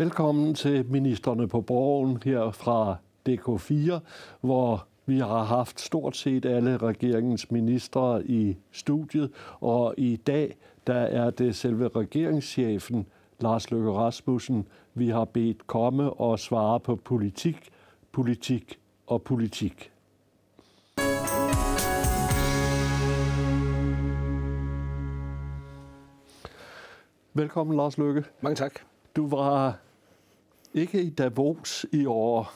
Velkommen til Ministerne på Borgen her fra DK4, hvor vi har haft stort set alle regeringens ministre i studiet, og i dag der er det selve regeringschefen, Lars Løkke Rasmussen, vi har bedt komme og svare på politik, politik og politik. Velkommen, Lars Løkke. Mange tak. Du var ikke i Davos i år.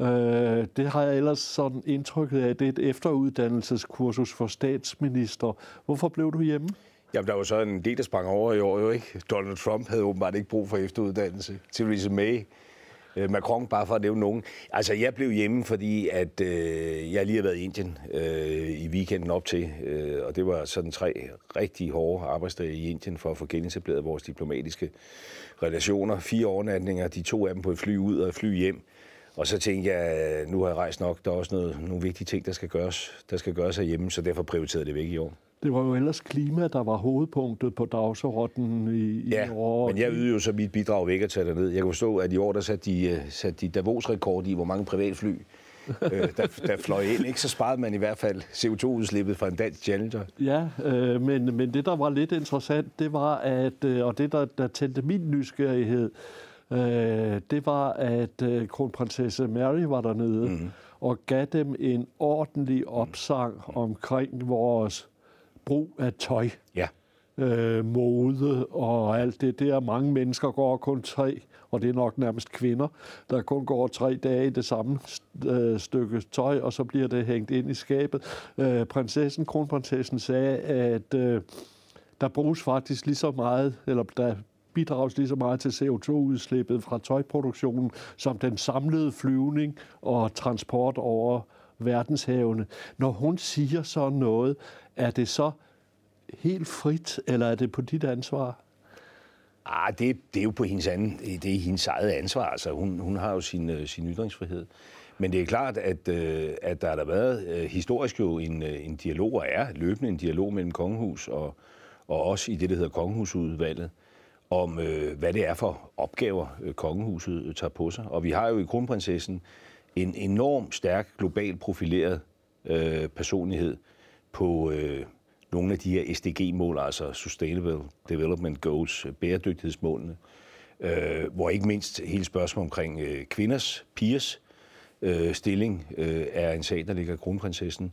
Øh, det har jeg ellers sådan indtrykket af, det er et efteruddannelseskursus for statsminister. Hvorfor blev du hjemme? Jamen, der var så en del, der sprang over i år jo ikke. Donald Trump havde åbenbart ikke brug for efteruddannelse. Theresa May, øh, Macron, bare for at nævne nogen. Altså, jeg blev hjemme, fordi at øh, jeg lige har været i Indien øh, i weekenden op til, øh, og det var sådan tre rigtig hårde arbejdsdage i Indien for at få genetableret vores diplomatiske relationer. Fire overnatninger, de to af dem på et fly ud og et fly hjem. Og så tænkte jeg, nu har jeg rejst nok, der er også noget, nogle vigtige ting, der skal gøres, der skal gøres herhjemme, så derfor prioriterede det væk i år. Det var jo ellers klima, der var hovedpunktet på dagsordenen i, ja, i år. men jeg ydede jo så mit bidrag væk at tage ned. Jeg kan forstå, at i år der satte de, øh, satte de Davos-rekord i, hvor mange privatfly øh, der, der fløj ind. Ikke? Så sparede man i hvert fald CO2-udslippet fra en dansk Challenger. Ja, øh, men, men det, der var lidt interessant, det var, at, øh, og det, der, der tændte min nysgerrighed, øh, det var, at øh, kronprinsesse Mary var dernede mm. og gav dem en ordentlig opsang mm. omkring vores brug af tøj. Ja. Øh, mode og alt det der. Mange mennesker går kun tre, og det er nok nærmest kvinder, der kun går tre dage i det samme øh, stykke tøj, og så bliver det hængt ind i skabet. Øh, prinsessen, kronprinsessen sagde, at øh, der bruges faktisk lige så meget, eller der bidrages lige så meget til CO2-udslippet fra tøjproduktionen, som den samlede flyvning og transport over verdenshavene. Når hun siger sådan noget, er det så helt frit, eller er det på dit ansvar? Ah, det, det er jo på hendes, anden, det er hendes eget ansvar. Altså, hun, hun har jo sin, øh, sin ytringsfrihed. Men det er klart, at, øh, at der har der været øh, historisk jo en, øh, en dialog, og er løbende en dialog mellem kongehus og, og også i det, der hedder kongehusudvalget, om øh, hvad det er for opgaver, øh, kongehuset øh, tager på sig. Og vi har jo i kronprinsessen en enorm stærk, global profileret øh, personlighed på øh, nogle af de her SDG-mål, altså Sustainable Development Goals, øh, bæredygtighedsmålene, øh, hvor ikke mindst hele spørgsmålet omkring øh, kvinders, pigers øh, stilling øh, er en sag, der ligger kronprinsessen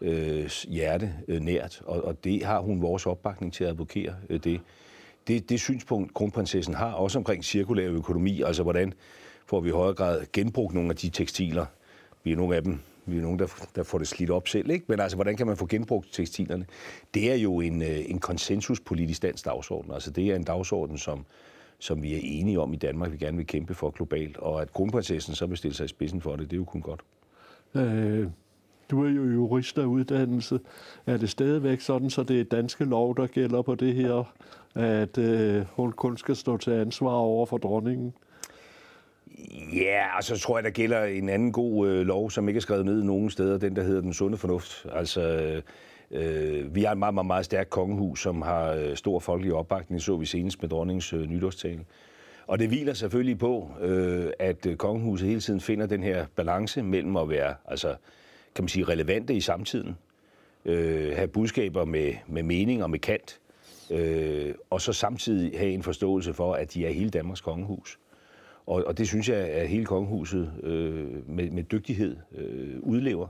øh, hjerte øh, nært, og, og det har hun vores opbakning til at advokere øh, det. det. Det synspunkt, kronprinsessen har, også omkring cirkulær økonomi, altså hvordan får vi i højere grad genbrugt nogle af de tekstiler. Vi er nogle af dem, vi er nogen, der, der får det slidt op selv, ikke? Men altså, hvordan kan man få genbrugt tekstilerne? Det er jo en, øh, en konsensuspolitisk dansk dagsorden. Altså, det er en dagsorden, som, som vi er enige om i Danmark, vi gerne vil kæmpe for globalt. Og at kronprinsessen så vil stille sig i spidsen for det, det er jo kun godt. Øh, du er jo jurist af uddannelse. Er det stadigvæk sådan, så det er danske lov, der gælder på det her, at øh, hun kun skal stå til ansvar over for dronningen? Ja, og så tror jeg, der gælder en anden god øh, lov, som ikke er skrevet ned nogen steder, den der hedder den sunde fornuft. Altså, øh, vi har et meget, meget, meget stærkt kongehus, som har øh, stor folkelig opbakning, så vi senest med dronningens øh, nytårstale. Og det hviler selvfølgelig på, øh, at øh, kongehuset hele tiden finder den her balance mellem at være, altså, kan man sige, relevante i samtiden, øh, have budskaber med, med mening og med kant, øh, og så samtidig have en forståelse for, at de er hele Danmarks kongehus. Og, og det synes jeg, at hele kongehuset øh, med, med dygtighed øh, udlever.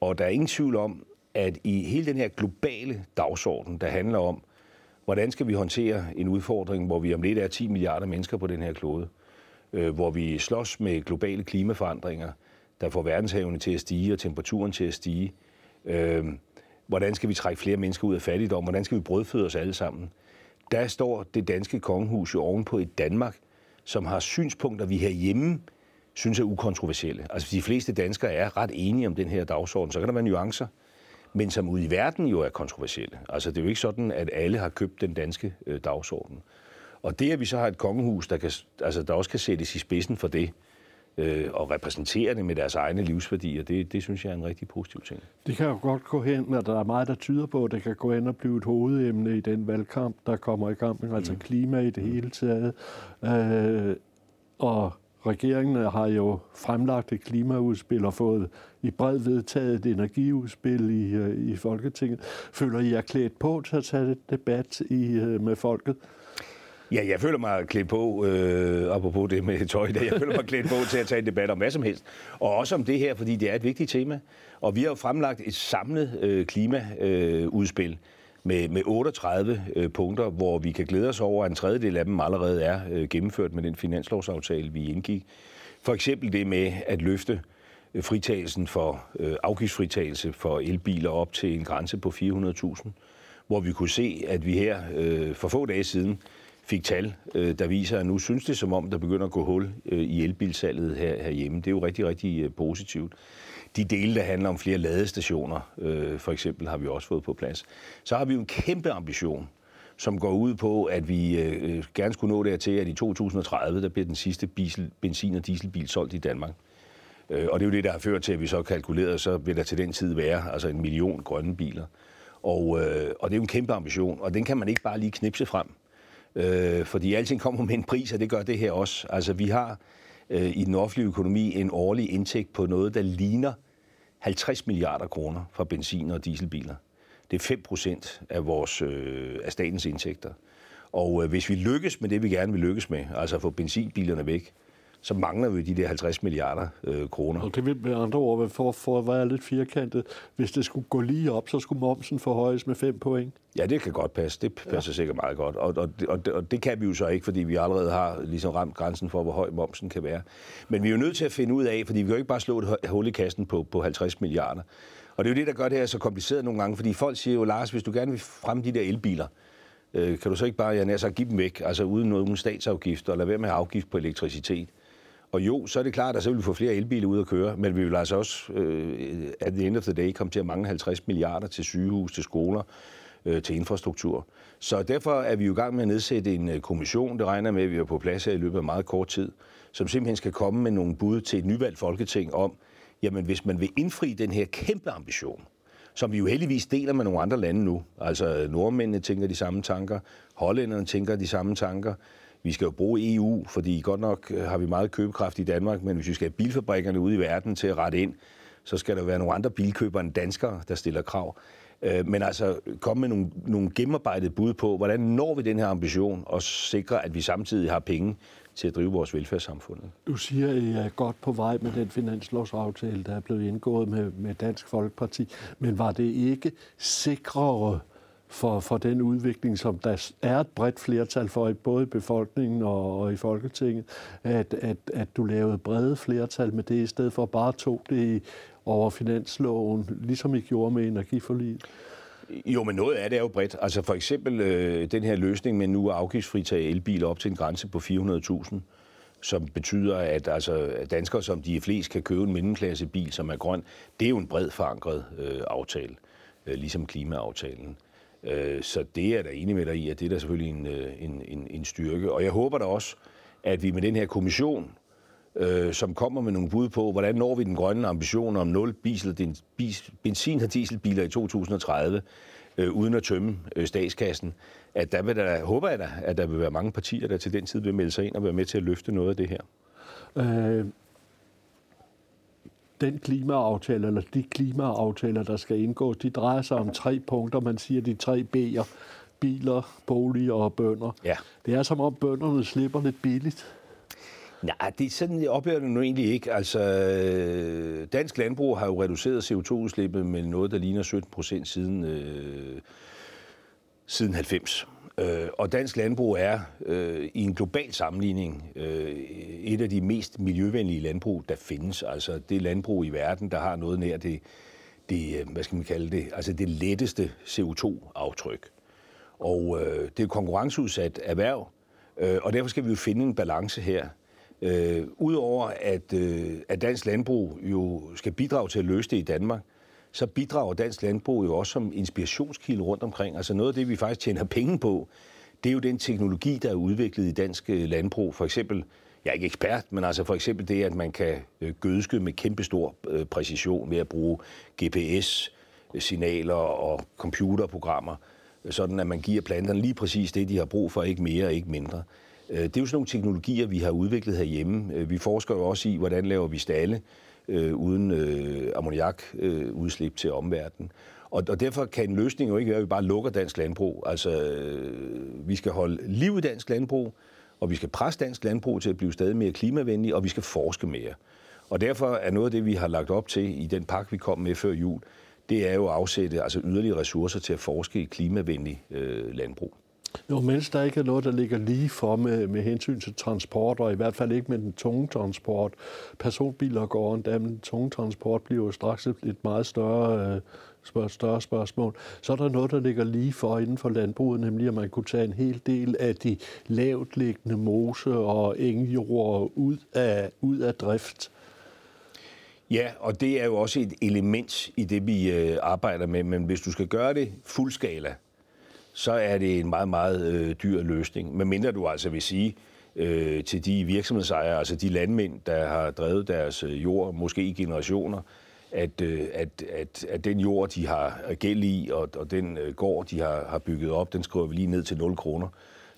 Og der er ingen tvivl om, at i hele den her globale dagsorden, der handler om, hvordan skal vi håndtere en udfordring, hvor vi om lidt er 10 milliarder mennesker på den her klode, øh, hvor vi slås med globale klimaforandringer, der får verdenshavene til at stige og temperaturen til at stige. Øh, hvordan skal vi trække flere mennesker ud af fattigdom? Hvordan skal vi brødføde os alle sammen? Der står det danske kongehus jo ovenpå et Danmark, som har synspunkter, vi herhjemme synes er ukontroversielle. Altså de fleste danskere er ret enige om den her dagsorden. Så kan der være nuancer, men som ude i verden jo er kontroversielle. Altså det er jo ikke sådan, at alle har købt den danske øh, dagsorden. Og det, at vi så har et kongehus, der, kan, altså, der også kan sættes i spidsen for det, øh, og repræsentere det med deres egne livsværdier, det, det synes jeg er en rigtig positiv ting. Det kan jo godt gå hen, og der er meget, der tyder på, at det kan gå hen og blive et hovedemne i den valgkamp, der kommer i gang, altså mm. klima i det hele taget. Øh, og regeringen har jo fremlagt et klimaudspil og fået i bred vedtaget et energiudspil i, øh, i Folketinget. Føler I er klædt på til at tage et debat i, øh, med folket? Ja, jeg føler mig klædt på, øh, apropos det med tøj, der, jeg føler mig klædt på til at tage en debat om hvad som helst. Og også om det her, fordi det er et vigtigt tema. Og vi har jo fremlagt et samlet øh, klimaudspil. Øh, med, med 38 øh, punkter, hvor vi kan glæde os over, at en tredjedel af dem allerede er øh, gennemført med den finanslovsaftale, vi indgik. For eksempel det med at løfte øh, fritagelsen for øh, afgiftsfritagelse for elbiler op til en grænse på 400.000, hvor vi kunne se, at vi her øh, for få dage siden fik tal, øh, der viser, at nu synes det som om, der begynder at gå hul øh, i elbilsalget her, herhjemme. Det er jo rigtig, rigtig øh, positivt. De dele, der handler om flere ladestationer, for eksempel, har vi også fået på plads. Så har vi jo en kæmpe ambition, som går ud på, at vi øh, gerne skulle nå dertil, at i 2030, der bliver den sidste diesel, benzin- og dieselbil solgt i Danmark. Øh, og det er jo det, der har ført til, at vi så kalkulerer, så vil der til den tid være altså en million grønne biler. Og, øh, og det er jo en kæmpe ambition, og den kan man ikke bare lige knipse frem. Øh, fordi alting kommer med en pris, og det gør det her også. Altså vi har øh, i den offentlige økonomi en årlig indtægt på noget, der ligner 50 milliarder kroner fra benzin- og dieselbiler. Det er 5 procent af, vores, øh, af statens indtægter. Og øh, hvis vi lykkes med det, vi gerne vil lykkes med, altså at få benzinbilerne væk, så mangler vi de der 50 milliarder øh, kroner. Og det vil med andre ord, for, for at være lidt firkantet, hvis det skulle gå lige op, så skulle momsen forhøjes med 5 point. Ja, det kan godt passe. Det passer ja. sikkert meget godt. Og, og, og, og det kan vi jo så ikke, fordi vi allerede har ligesom ramt grænsen for, hvor høj momsen kan være. Men vi er jo nødt til at finde ud af, fordi vi kan jo ikke bare slå et hul i kassen på, på 50 milliarder. Og det er jo det, der gør det her så kompliceret nogle gange, fordi folk siger jo, Lars, hvis du gerne vil fremme de der elbiler, øh, kan du så ikke bare, jeg nær sagt, give dem væk, altså uden nogen statsafgift, og lade være med afgift på elektricitet. Og jo, så er det klart, at så vil vi få flere elbiler ud at køre, men vi vil altså også, øh, at the end of the day, komme til at mangle 50 milliarder til sygehus, til skoler, øh, til infrastruktur. Så derfor er vi jo i gang med at nedsætte en øh, kommission, det regner med, at vi er på plads her i løbet af meget kort tid, som simpelthen skal komme med nogle bud til et nyvalgt folketing om, jamen hvis man vil indfri den her kæmpe ambition, som vi jo heldigvis deler med nogle andre lande nu. Altså nordmændene tænker de samme tanker, hollænderne tænker de samme tanker, vi skal jo bruge EU, fordi godt nok øh, har vi meget købekraft i Danmark, men hvis vi skal have bilfabrikkerne ude i verden til at rette ind, så skal der være nogle andre bilkøbere end danskere, der stiller krav. Øh, men altså komme med nogle, nogle gennemarbejdede bud på, hvordan når vi den her ambition og sikre, at vi samtidig har penge til at drive vores velfærdssamfund. Du siger, at I er godt på vej med den finanslovsaftale, der er blevet indgået med, med Dansk Folkeparti. Men var det ikke sikrere for, for den udvikling, som der er et bredt flertal for, både i befolkningen og, og i Folketinget, at, at, at du lavede brede flertal med det, i stedet for bare tog det over finansloven, ligesom I gjorde med energiforliget? Jo, men noget af det er jo bredt. Altså for eksempel øh, den her løsning med nu at afgiftsfritage elbiler op til en grænse på 400.000, som betyder, at altså, danskere, som de flest, kan købe en mellemklassebil, som er grøn, det er jo en bred forankret øh, aftale, øh, ligesom klimaaftalen. Øh, så det er der enig med dig i, at det er der selvfølgelig en, øh, en, en, en styrke. Og jeg håber da også, at vi med den her kommission, øh, som kommer med nogle bud på, hvordan når vi den grønne ambition om nul diesel, benzin- og dieselbiler i 2030, øh, uden at tømme øh, statskassen, at der vil der, håber jeg da, at der vil være mange partier, der til den tid vil melde sig ind og være med til at løfte noget af det her. Øh, den klimaaftale, eller de klimaaftaler, der skal indgås, de drejer sig om tre punkter. Man siger de tre B'er. Biler, boliger og bønder. Ja. Det er som om bønderne slipper lidt billigt. Nej, det er sådan, jeg oplever det nu egentlig ikke. Altså, dansk landbrug har jo reduceret CO2-udslippet med noget, der ligner 17 procent siden, øh, siden 90. Øh, og dansk landbrug er øh, i en global sammenligning øh, et af de mest miljøvenlige landbrug, der findes. Altså det landbrug i verden, der har noget nær det, det øh, hvad skal man kalde det, altså det letteste CO2-aftryk. Og øh, det er et konkurrenceudsat erhverv, øh, og derfor skal vi jo finde en balance her. Øh, Udover at, øh, at dansk landbrug jo skal bidrage til at løse det i Danmark, så bidrager dansk landbrug jo også som inspirationskilde rundt omkring. Altså noget af det, vi faktisk tjener penge på, det er jo den teknologi, der er udviklet i dansk øh, landbrug. For eksempel, jeg er ikke ekspert, men altså for eksempel det, at man kan øh, gødske med kæmpestor øh, præcision ved at bruge GPS-signaler og computerprogrammer, sådan at man giver planterne lige præcis det, de har brug for, ikke mere og ikke mindre. Det er jo sådan nogle teknologier, vi har udviklet herhjemme. Vi forsker jo også i, hvordan laver vi stalle øh, uden øh, ammoniakudslip øh, til omverdenen. Og, og derfor kan en løsning jo ikke være, at vi bare lukker dansk landbrug. Altså, øh, vi skal holde liv i dansk landbrug, og vi skal presse dansk landbrug til at blive stadig mere klimavenlig, og vi skal forske mere. Og derfor er noget af det, vi har lagt op til i den pakke, vi kom med før jul, det er jo at afsætte altså yderligere ressourcer til at forske i klimavenlig øh, landbrug. Jo, mens der ikke er noget, der ligger lige for med, med hensyn til transport, og i hvert fald ikke med den tunge transport. Personbiler går endda, men den tunge transport bliver jo straks et meget større, øh, større spørgsmål. Så er der noget, der ligger lige for inden for landbruget, nemlig at man kunne tage en hel del af de lavt liggende mose- og engjord ud af, ud af drift. Ja, og det er jo også et element i det, vi øh, arbejder med. Men hvis du skal gøre det fuldskala, så er det en meget, meget øh, dyr løsning. Men mindre du altså vil sige øh, til de virksomhedsejere, altså de landmænd, der har drevet deres øh, jord, måske i generationer, at, øh, at, at, at den jord, de har gæld i, og, og den øh, gård, de har, har bygget op, den skriver vi lige ned til 0 kroner.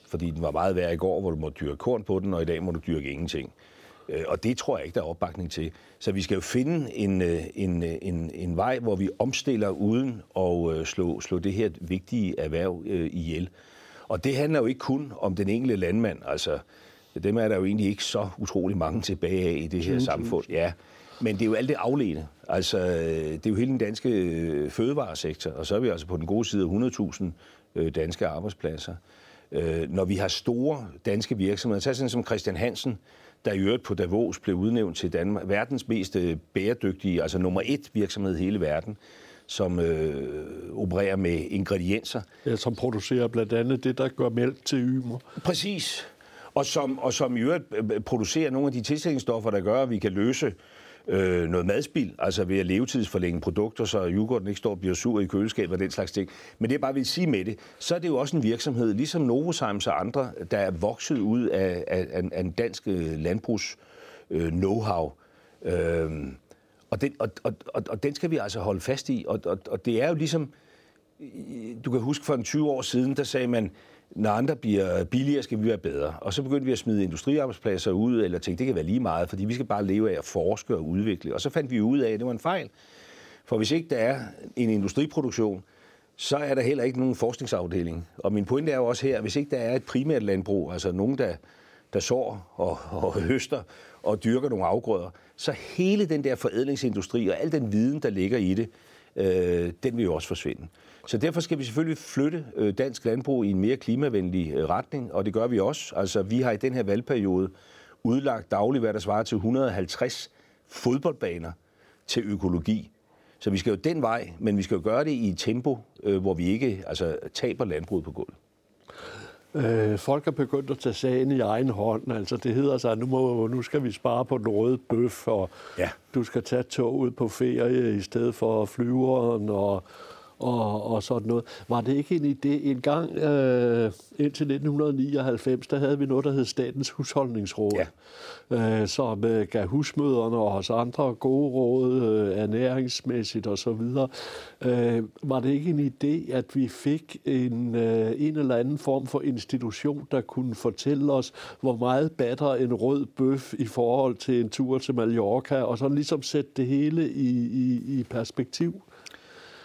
Fordi den var meget værd i går, hvor du må dyrke korn på den, og i dag må du dyrke ingenting. Øh, og det tror jeg ikke, der er opbakning til. Så vi skal jo finde en, øh, en, øh, en, en vej, hvor vi omstiller uden at slå, slå det her vigtige erhverv ihjel. Og det handler jo ikke kun om den enkelte landmand. Altså, dem er der jo egentlig ikke så utrolig mange tilbage af i det her samfund. Ja, men det er jo alt det afledte. Altså, det er jo hele den danske fødevaresektor, og så er vi altså på den gode side af 100.000 danske arbejdspladser. Når vi har store danske virksomheder, tag sådan som Christian Hansen, der i øvrigt på Davos blev udnævnt til Danmark, verdens mest øh, bæredygtige, altså nummer et virksomhed i hele verden, som øh, opererer med ingredienser. Ja, som producerer blandt andet det, der gør mælk til ymer. Præcis. Og som, og som i øvrigt øh, producerer nogle af de tilsætningsstoffer, der gør, at vi kan løse øh, noget madspild, altså ved at levetidsforlænge produkter, så yoghurten ikke står og bliver sur i køleskabet og den slags ting. Men det er bare vil sige med det, så er det jo også en virksomhed, ligesom Novozymes og andre, der er vokset ud af, af, af en dansk øh, landbrugs øh, know-how. Øh, og, den, og, og, og, og den skal vi altså holde fast i. Og, og, og det er jo ligesom, du kan huske for en 20 år siden, der sagde man, når andre bliver billigere, skal vi være bedre. Og så begyndte vi at smide industriarbejdspladser ud, eller tænkte, det kan være lige meget, fordi vi skal bare leve af at forske og udvikle. Og så fandt vi ud af, at det var en fejl. For hvis ikke der er en industriproduktion, så er der heller ikke nogen forskningsafdeling. Og min pointe er jo også her, at hvis ikke der er et primært landbrug, altså nogen, der, der sår og, og høster og dyrker nogle afgrøder, så hele den der forædlingsindustri og al den viden, der ligger i det, øh, den vil jo også forsvinde. Så derfor skal vi selvfølgelig flytte øh, dansk landbrug i en mere klimavenlig øh, retning, og det gør vi også. Altså, vi har i den her valgperiode udlagt dagligt, hvad der svarer til 150 fodboldbaner til økologi. Så vi skal jo den vej, men vi skal jo gøre det i et tempo, øh, hvor vi ikke altså, taber landbruget på gulvet. Øh, folk er begyndt at tage sagen i egen hånd. Altså, det hedder sig, at nu, må, nu skal vi spare på den røde bøf, og ja. du skal tage toget på ferie i stedet for flyveren, og, og, og sådan noget. Var det ikke en idé? En gang øh, indtil 1999, der havde vi noget, der hed Statens Husholdningsråd, ja. øh, som øh, gav husmøderne og os andre gode råd, øh, ernæringsmæssigt osv. Øh, var det ikke en idé, at vi fik en, øh, en eller anden form for institution, der kunne fortælle os, hvor meget batter en rød bøf i forhold til en tur til Mallorca, og så ligesom sætte det hele i, i, i perspektiv?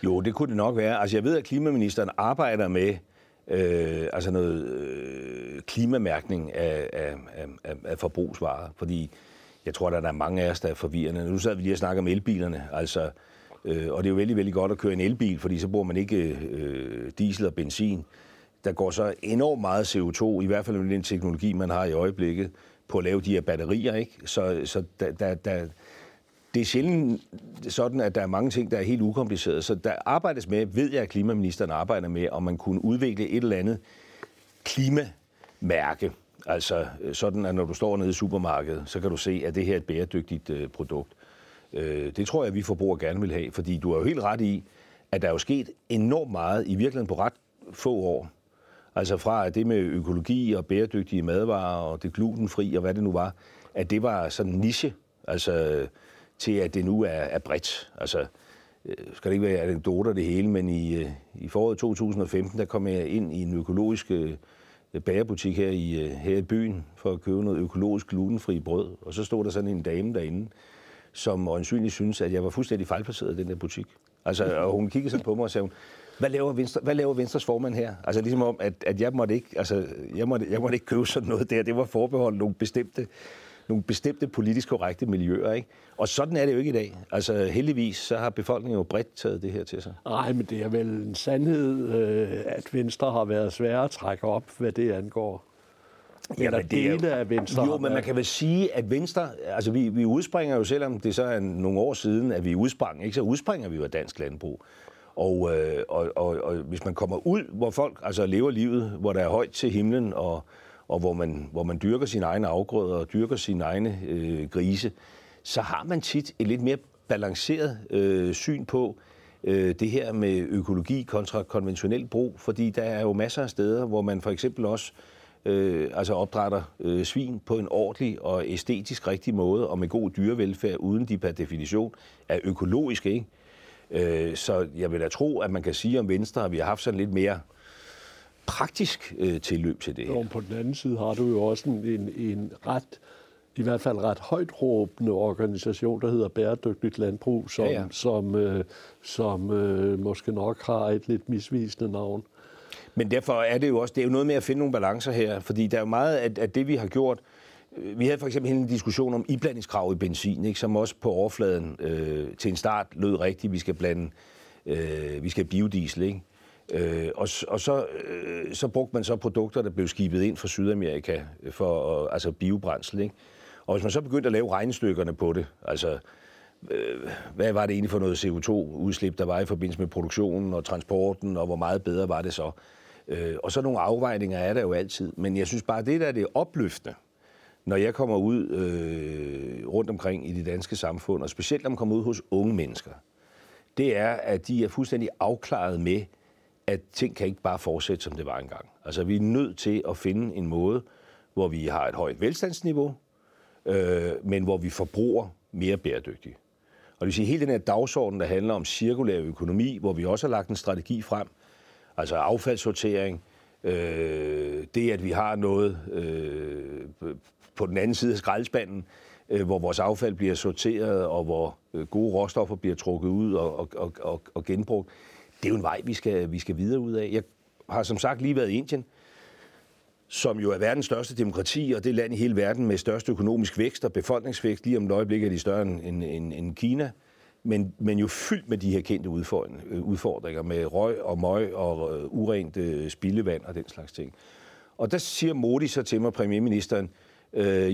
Jo, det kunne det nok være. Altså, jeg ved, at klimaministeren arbejder med øh, altså noget øh, klimamærkning af, af, af, af forbrugsvarer, fordi jeg tror, at der er mange af os, der er forvirrende. Nu sad vi lige og snakker om elbilerne, altså, øh, og det er jo vældig, vældig godt at køre en elbil, fordi så bruger man ikke øh, diesel og benzin. Der går så enormt meget CO2, i hvert fald med den teknologi, man har i øjeblikket, på at lave de her batterier, ikke? Så, så der, der, der, det er sjældent sådan, at der er mange ting, der er helt ukomplicerede. Så der arbejdes med, ved jeg, at klimaministeren arbejder med, om man kunne udvikle et eller andet klimamærke. Altså øh, sådan, at når du står nede i supermarkedet, så kan du se, at det her er et bæredygtigt øh, produkt. Øh, det tror jeg, vi forbrugere gerne vil have, fordi du har jo helt ret i, at der er jo sket enormt meget, i virkeligheden på ret få år. Altså fra det med økologi og bæredygtige madvarer og det glutenfri og hvad det nu var, at det var sådan en niche. Altså til at det nu er, er bredt. Altså, øh, skal det ikke være anekdoter det hele, men i, øh, i foråret 2015, der kom jeg ind i en økologisk øh, bagerbutik her i, her i byen for at købe noget økologisk glutenfri brød. Og så stod der sådan en dame derinde, som øjensynligt synes, at jeg var fuldstændig fejlplaceret i den der butik. Altså, og hun kiggede sådan på mig og sagde, hvad laver, Venstre, hvad laver Venstres formand her? Altså ligesom om, at, at jeg, måtte ikke, altså, jeg, måtte, jeg måtte ikke købe sådan noget der. Det var forbeholdt nogle bestemte, nogle bestemte politisk korrekte miljøer. Ikke? Og sådan er det jo ikke i dag. Altså heldigvis, så har befolkningen jo bredt taget det her til sig. Nej, men det er vel en sandhed, øh, at Venstre har været svære at trække op, hvad det angår. Ja, men det er jo, af Venstre. Jo, men man kan vel sige, at Venstre, altså vi, vi udspringer jo, selvom det så er nogle år siden, at vi udsprang, ikke, så udspringer vi jo af dansk landbrug. Og, øh, og, og, og hvis man kommer ud, hvor folk altså lever livet, hvor der er højt til himlen, og, og hvor, man, hvor man dyrker sine egne afgrøder og dyrker sine egne øh, grise, så har man tit et lidt mere balanceret øh, syn på øh, det her med økologi kontra konventionel brug, fordi der er jo masser af steder, hvor man for eksempel også øh, altså opdrætter øh, svin på en ordentlig og æstetisk rigtig måde, og med god dyrevelfærd, uden de per definition er økologiske. Ikke? Øh, så jeg vil da tro, at man kan sige om Venstre, at vi har haft sådan lidt mere praktisk øh, tilløb til det her. Jo, på den anden side har du jo også en, en, en ret i hvert fald ret højt råbende organisation, der hedder Bæredygtigt Landbrug, som, ja, ja. som, øh, som øh, måske nok har et lidt misvisende navn. Men derfor er det jo også, det er jo noget med at finde nogle balancer her, fordi der er jo meget af, af det, vi har gjort. Vi havde for eksempel en diskussion om iblandingskrav i benzin, ikke, som også på overfladen øh, til en start lød rigtigt, vi skal blande, øh, vi skal biodiesel, ikke? Øh, og, og så, øh, så brugte man så produkter, der blev skibet ind fra Sydamerika øh, for altså biobrændsel, ikke? Og hvis man så begyndte at lave regnestykkerne på det, altså øh, hvad var det egentlig for noget CO2-udslip, der var i forbindelse med produktionen og transporten, og hvor meget bedre var det så? Øh, og så nogle afvejninger er der jo altid. Men jeg synes bare, det der det er opløftende, når jeg kommer ud øh, rundt omkring i det danske samfund, og specielt når man kommer ud hos unge mennesker, det er, at de er fuldstændig afklaret med, at ting kan ikke bare fortsætte, som det var engang. Altså, vi er nødt til at finde en måde, hvor vi har et højt velstandsniveau, øh, men hvor vi forbruger mere bæredygtigt. Og det vil sige, hele den her dagsorden, der handler om cirkulær økonomi, hvor vi også har lagt en strategi frem, altså affaldssortering, øh, det at vi har noget øh, på den anden side af skraldespanden, øh, hvor vores affald bliver sorteret, og hvor øh, gode råstoffer bliver trukket ud og, og, og, og genbrugt, det er jo en vej, vi skal, vi skal videre ud af. Jeg har som sagt lige været i Indien, som jo er verdens største demokrati, og det land i hele verden med størst økonomisk vækst og befolkningsvækst. Lige om et øjeblik er de større end, end, end Kina. Men, men jo fyldt med de her kendte øh, udfordringer med røg og møg og øh, urent øh, spildevand og den slags ting. Og der siger Modi så til mig, premierministeren,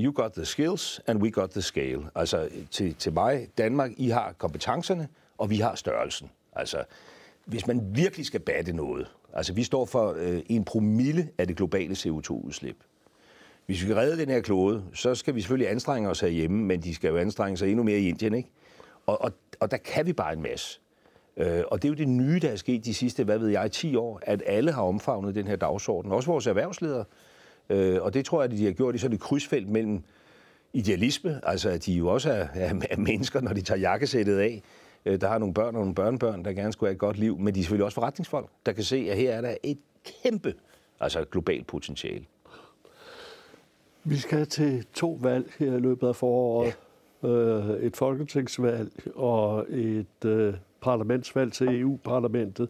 you got the skills, and we got the scale. Altså til, til mig, Danmark, I har kompetencerne, og vi har størrelsen. Altså, hvis man virkelig skal batte noget, altså vi står for øh, en promille af det globale CO2-udslip. Hvis vi skal redde den her klode, så skal vi selvfølgelig anstrenge os herhjemme, men de skal jo anstrenge sig endnu mere i Indien, ikke? Og, og, og der kan vi bare en masse. Øh, og det er jo det nye, der er sket de sidste, hvad ved jeg, 10 år, at alle har omfavnet den her dagsorden. Også vores erhvervsledere. Øh, og det tror jeg, at de har gjort i sådan et krydsfelt mellem idealisme, altså at de jo også er, er, er mennesker, når de tager jakkesættet af. Øh, der har nogle børn og nogle børnebørn, der gerne skulle have et godt liv, men de er selvfølgelig også forretningsfolk, der kan se, at her er der et kæmpe altså globalt potentiale. Vi skal til to valg her i løbet af foråret. Ja øh, et folketingsvalg og et øh, parlamentsvalg til EU-parlamentet.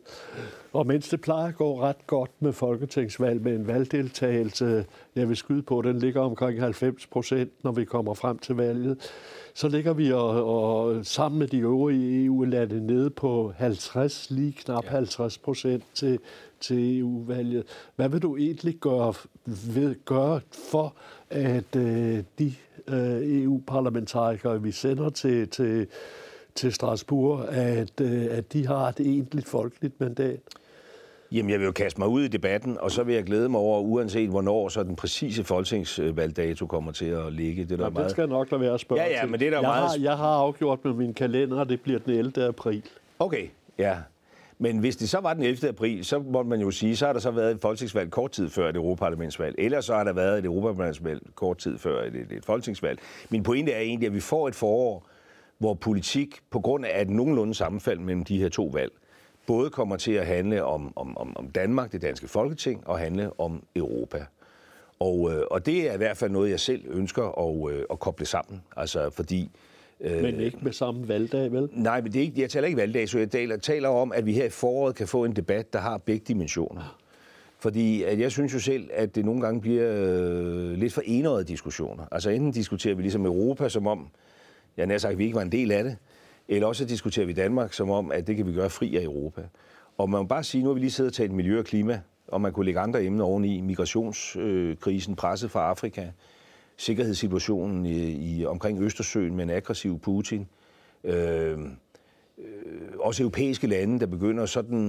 Og mens det plejer at gå ret godt med folketingsvalg med en valgdeltagelse, jeg vil skyde på, den ligger omkring 90 procent, når vi kommer frem til valget, så ligger vi og, og sammen med de øvrige EU-lande nede på 50, lige knap ja. 50 procent til, til EU-valget. Hvad vil du egentlig gøre, ved, gøre for, at øh, de øh, EU-parlamentarikere, vi sender til, til, til Strasbourg, at, øh, at de har et egentligt folkeligt mandat? Jamen, jeg vil jo kaste mig ud i debatten, og så vil jeg glæde mig over, uanset hvornår så den præcise folketingsvalgdato kommer til at ligge. Det, der ja, meget... det skal nok lade være at spørge ja, ja, men det er der jeg meget... Har, jeg har afgjort med min kalender, og det bliver den 11. april. Okay, ja. Men hvis det så var den 11. april, så må man jo sige, så har der så været et folketingsvalg kort tid før et europaparlamentsvalg. Eller så har der været et europaparlamentsvalg kort tid før et, et, et folketingsvalg. Min pointe er egentlig, at vi får et forår, hvor politik, på grund af et nogenlunde sammenfald mellem de her to valg, både kommer til at handle om, om, om, om Danmark, det danske folketing, og handle om Europa. Og, øh, og det er i hvert fald noget, jeg selv ønsker at, øh, at koble sammen. Altså, fordi... Øh, men ikke med samme valgdag, vel? Nej, men det er ikke, jeg taler ikke valgdag, så jeg taler, taler om, at vi her i foråret kan få en debat, der har begge dimensioner. Fordi at jeg synes jo selv, at det nogle gange bliver øh, lidt for enårede diskussioner. Altså enten diskuterer vi ligesom Europa, som om, jeg nær sagt, at vi ikke var en del af det, eller også diskuterer vi Danmark, som om, at det kan vi gøre fri af Europa. Og man må bare sige, nu har vi lige siddet og talt miljø og klima, og man kunne lægge andre emner oveni. Migrationskrisen, øh, presset fra Afrika, sikkerhedssituationen i, i, omkring Østersøen med en aggressiv Putin. Øh, øh, også europæiske lande, der begynder sådan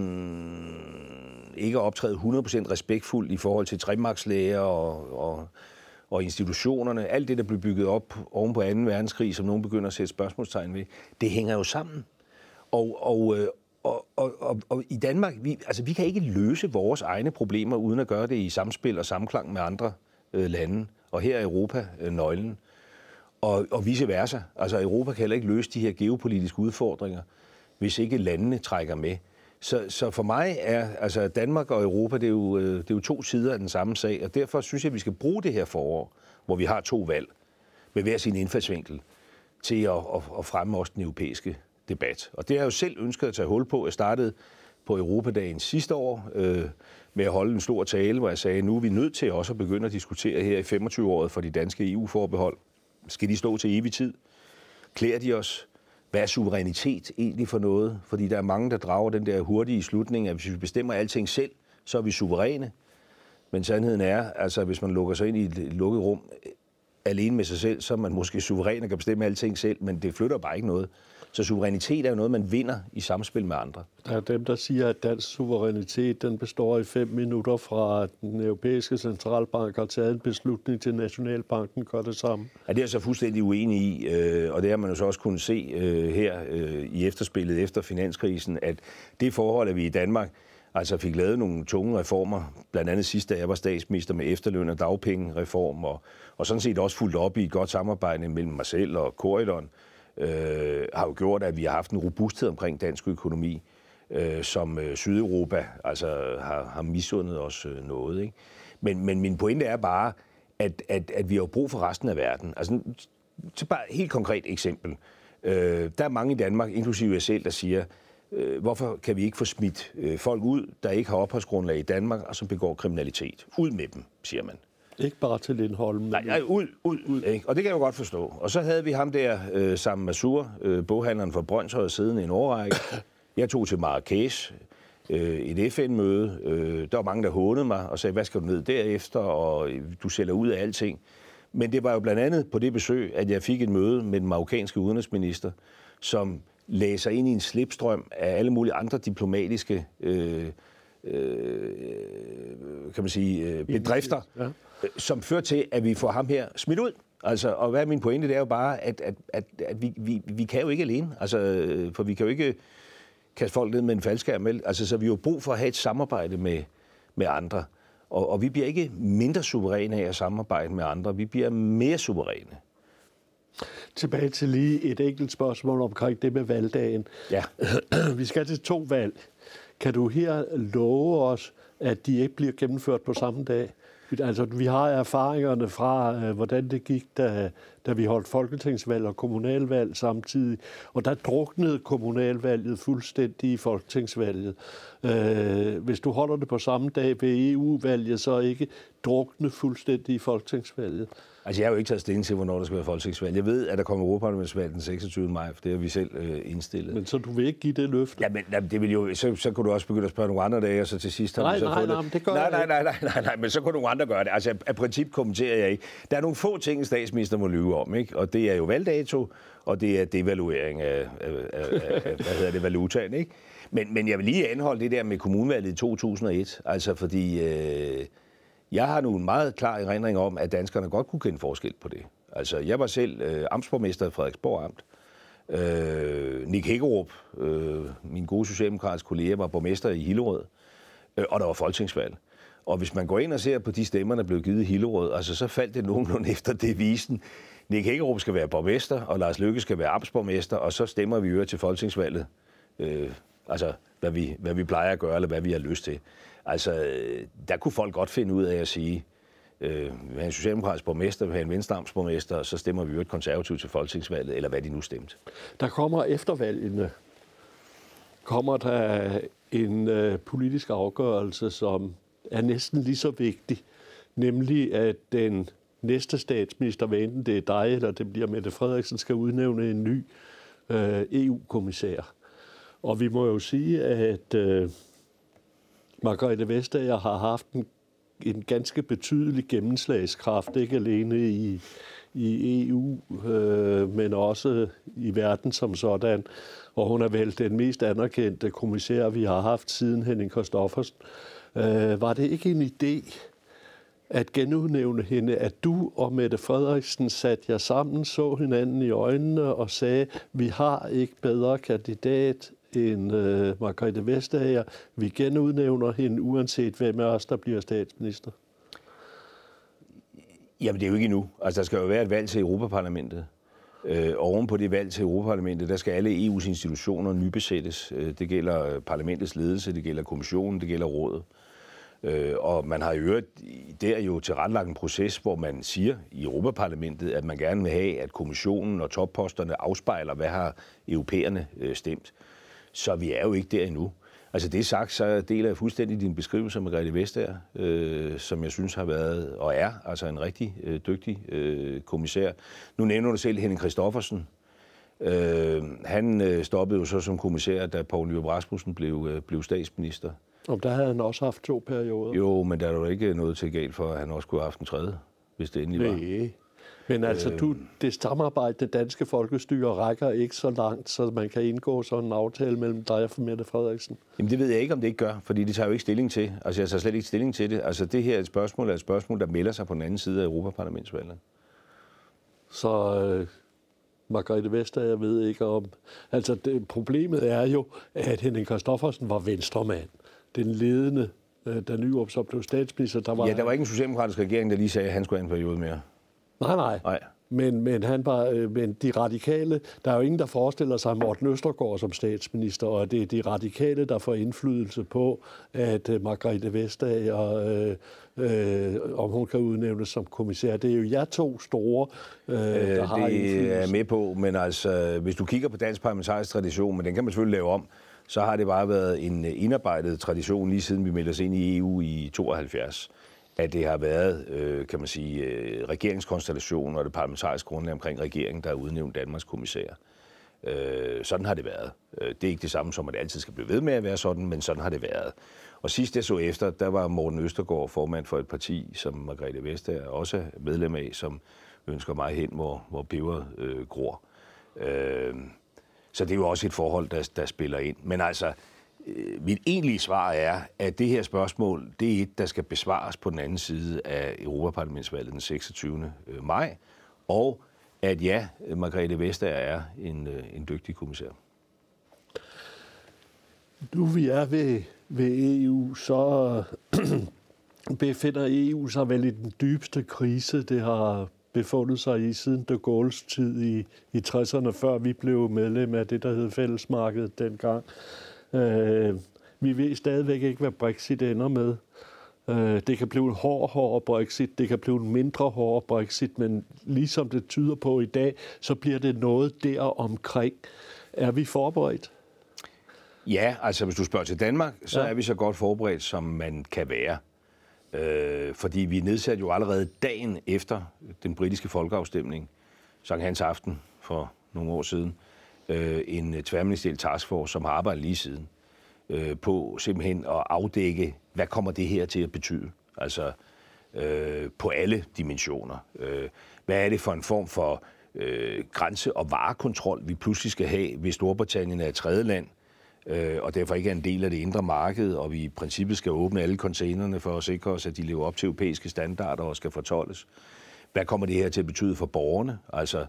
ikke at optræde 100% respektfuldt i forhold til tremarkslæger og, og, og institutionerne. Alt det, der blev bygget op oven på 2. verdenskrig, som nogen begynder at sætte spørgsmålstegn ved, det hænger jo sammen. Og, og, øh, og, og, og, og i Danmark, vi, altså, vi kan ikke løse vores egne problemer, uden at gøre det i samspil og samklang med andre øh, lande. Og her er Europa øh, nøglen. Og, og vice versa. Altså Europa kan heller ikke løse de her geopolitiske udfordringer, hvis ikke landene trækker med. Så, så for mig er altså Danmark og Europa, det er, jo, øh, det er jo to sider af den samme sag, og derfor synes jeg, at vi skal bruge det her forår, hvor vi har to valg, med hver sin indfaldsvinkel, til at, at, at fremme også den europæiske debat. Og det har jeg jo selv ønsket at tage hul på. Jeg startede på Europadagen sidste år øh, med at holde en stor tale, hvor jeg sagde, at nu er vi nødt til også at begynde at diskutere her i 25-året for de danske EU-forbehold. Skal de stå til evig tid? Klæder de os? Hvad er suverænitet egentlig for noget? Fordi der er mange, der drager den der hurtige slutning, at hvis vi bestemmer alting selv, så er vi suveræne. Men sandheden er, altså hvis man lukker sig ind i et lukket rum alene med sig selv, så er man måske suveræn og kan bestemme alting selv, men det flytter bare ikke noget. Så suverænitet er jo noget, man vinder i samspil med andre. Der er dem, der siger, at dansk suverænitet den består i fem minutter fra, at den europæiske centralbank har taget en beslutning til Nationalbanken gør det samme. Ja, det er jeg så fuldstændig uenig i, øh, og det har man jo så også kunnet se øh, her øh, i efterspillet efter finanskrisen, at det forhold, at vi i Danmark altså fik lavet nogle tunge reformer, blandt andet sidste da jeg var statsminister med efterløn og dagpengereform, og, og sådan set også fuldt op i et godt samarbejde mellem mig selv og Corridon, øh, har jo gjort, at vi har haft en robusthed omkring dansk økonomi, øh, som øh, Sydeuropa altså har, har misundet os øh, noget. Ikke? Men, men min pointe er bare, at, at, at vi har brug for resten af verden. Altså, til bare et helt konkret eksempel. Øh, der er mange i Danmark, inklusive jeg selv, der siger, øh, hvorfor kan vi ikke få smidt øh, folk ud, der ikke har opholdsgrundlag i Danmark, og som begår kriminalitet? Ud med dem, siger man. Ikke bare til Lindholm. Nej, nej ud, ud, ud. Ikke? Og det kan jeg jo godt forstå. Og så havde vi ham der øh, sammen med Sur, øh, boghandleren fra Brøndshøj, siddende i en årrække. Jeg tog til Marrakesh, øh, et FN-møde. Øh, der var mange, der hånede mig og sagde, hvad skal du ned derefter, og øh, du sælger ud af alting. Men det var jo blandt andet på det besøg, at jeg fik et møde med den marokkanske udenrigsminister, som lagde sig ind i en slipstrøm af alle mulige andre diplomatiske øh, øh, kan man sige, bedrifter, ja. Som fører til, at vi får ham her smidt ud. Altså, og hvad er min pointe? Det er jo bare, at, at, at, at vi, vi, vi kan jo ikke alene. Altså, for vi kan jo ikke kaste folk ned med en faldskærm. Altså, så vi har jo brug for at have et samarbejde med, med andre. Og, og vi bliver ikke mindre suveræne af at samarbejde med andre. Vi bliver mere suveræne. Tilbage til lige et enkelt spørgsmål omkring det med valgdagen. Ja. vi skal til to valg. Kan du her love os, at de ikke bliver gennemført på samme dag? Altså, vi har erfaringerne fra, øh, hvordan det gik, da, da vi holdt folketingsvalg og kommunalvalg samtidig. Og der druknede kommunalvalget fuldstændig i folketingsvalget. Øh, hvis du holder det på samme dag ved EU-valget, så ikke drukne fuldstændig i folketingsvalget. Altså, jeg har jo ikke taget stilling til, hvornår der skal være folketingsvalg. Jeg ved, at der kommer Europaparlamentsvalg den 26. maj, for det har vi selv øh, indstillet. Men så du vil ikke give det løfte? Ja, men jamen, det vil jo, så, så kunne du også begynde at spørge nogle andre dage, og så til sidst har nej, så nej, fået nej, det. det nej, nej, nej, nej, nej, nej, men så kunne nogle andre gøre det. Altså, af princip kommenterer jeg ikke. Der er nogle få ting, statsminister må lyve om, ikke? Og det er jo valgdato, og det er devaluering af, af, af, af hvad hedder det, valutaen, ikke? Men, men jeg vil lige anholde det der med kommunvalget i 2001, altså fordi... Øh, jeg har nu en meget klar erindring om, at danskerne godt kunne kende forskel på det. Altså, jeg var selv øh, amtsborgmester i Frederiksborg Amt. Øh, Nick Hækkerup, øh, min gode socialdemokratiske kollega, var borgmester i Hillerød, øh, og der var folketingsvalg. Og hvis man går ind og ser på de stemmer, der blev givet i Hillerød, altså så faldt det nogenlunde efter devisen. Nick Hækkerup skal være borgmester, og Lars Løkke skal være amtsborgmester, og så stemmer vi jo til folketingsvalget. Øh, altså, hvad vi, hvad vi plejer at gøre, eller hvad vi har lyst til. Altså, øh, der kunne folk godt finde ud af at sige, øh, vil have en socialdemokratisk borgmester, vil have en så stemmer vi jo et konservativt til folketingsvalget, eller hvad de nu stemte. Der kommer eftervalgene, kommer der en øh, politisk afgørelse, som er næsten lige så vigtig, nemlig at den næste statsminister, hvad enten det er dig eller det bliver Mette Frederiksen, skal udnævne en ny øh, EU-kommissær. Og vi må jo sige, at øh, Margrethe Vestager har haft en, en ganske betydelig gennemslagskraft, ikke alene i, i EU, øh, men også i verden som sådan. Og hun er vel den mest anerkendte kommissær, vi har haft siden Henning Kristoffersen. Øh, var det ikke en idé at genudnævne hende, at du og Mette Frederiksen satte jer sammen, så hinanden i øjnene og sagde, vi har ikke bedre kandidat end øh, Margrethe Vestager. Vi genudnævner hende, uanset hvem af os, der bliver statsminister. Jamen, det er jo ikke endnu. Altså, der skal jo være et valg til Europaparlamentet. Øh, oven på det valg til Europaparlamentet, der skal alle EU's institutioner nybesættes. Øh, det gælder øh, parlamentets ledelse, det gælder kommissionen, det gælder rådet. Øh, og man har i øvrigt der jo tilrettelagt en proces, hvor man siger i Europaparlamentet, at man gerne vil have, at kommissionen og topposterne afspejler, hvad har europæerne øh, stemt. Så vi er jo ikke der endnu. Altså det sagt, så deler jeg fuldstændig din beskrivelse med Grete Vestager, øh, som jeg synes har været og er altså en rigtig øh, dygtig øh, kommissær. Nu nævner du selv Henning Christoffersen. Øh, han øh, stoppede jo så som kommissær, da Poul Nyrup Rasmussen blev, øh, blev statsminister. Og der havde han også haft to perioder. Jo, men der er jo ikke noget til galt for, at han også kunne have haft en tredje, hvis det endelig var. Nej. Men altså, du, det samarbejde, det danske folkestyre, rækker ikke så langt, så man kan indgå sådan en aftale mellem dig og Mette Frederiksen. Jamen det ved jeg ikke, om det ikke gør, fordi det tager jo ikke stilling til. Altså jeg tager slet ikke stilling til det. Altså det her er et spørgsmål, er et spørgsmål, der melder sig på den anden side af Europaparlamentsvalget. Så øh, Margrethe Vestager ved ikke om... Altså det, problemet er jo, at Henning Kristoffersen var venstremand. Den ledende øh, da Nyrup så blev statsminister, der var... Ja, der var ikke en socialdemokratisk regering, der lige sagde, at han skulle have en periode mere. Nej, nej. Nej. Men, men, han var, øh, men de radikale, der er jo ingen, der forestiller sig Morten Østergaard som statsminister, og det er de radikale, der får indflydelse på, at uh, Margrethe Vestager, øh, øh, om hun kan udnævnes som kommissær. Det er jo jer to store, øh, der Øh, har det indflydelse. er med på, men altså, hvis du kigger på dansk parlamentarisk tradition, men den kan man selvfølgelig lave om, så har det bare været en øh, indarbejdet tradition lige siden vi meldte os ind i EU i 72 at det har været, øh, kan man sige, øh, regeringskonstellationen og det parlamentariske grundlag omkring regeringen, der har udnævnt Danmarks kommissær. Øh, sådan har det været. Øh, det er ikke det samme som, at det altid skal blive ved med at være sådan, men sådan har det været. Og sidst jeg så efter, der var Morten Østergaard formand for et parti, som Margrethe Vestager også er medlem af, som ønsker mig hen, hvor, hvor peberet øh, gror. Øh, så det er jo også et forhold, der, der spiller ind. Men altså, Øh, mit egentlige svar er, at det her spørgsmål, det er et, der skal besvares på den anden side af Europaparlamentsvalget den 26. Øh, maj, og at ja, Margrethe Vestager er en, øh, en dygtig kommissær. Nu vi er ved, ved EU, så befinder EU sig vel i den dybeste krise, det har befundet sig i siden de Gaulle's tid i, i 60'erne, før vi blev medlem af det, der hed fællesmarkedet dengang. Øh, vi ved stadigvæk ikke, hvad Brexit ender med. Øh, det kan blive en hård, hård Brexit, det kan blive en mindre hård Brexit, men ligesom det tyder på i dag, så bliver det noget der omkring. Er vi forberedt? Ja, altså hvis du spørger til Danmark, så Ja. er vi så godt forberedt, som man kan være. Øh, fordi vi nedsatte jo allerede dagen efter den britiske folkeafstemning, Sankt Hans Aften for nogle år siden, øh, en tværministeriel taskforce, som har arbejdet lige siden, øh, på simpelthen at afdække, hvad kommer det her til at betyde? Altså øh, på alle dimensioner. Øh, hvad er det for en form for øh, grænse- og varekontrol, vi pludselig skal have, hvis Storbritannien er et tredje land, øh, og derfor ikke er en del af det indre marked, og vi i princippet skal åbne alle containerne for at sikre os, at de lever op til europæiske standarder og skal fortolles. Hvad kommer det her til at betyde for borgerne? Altså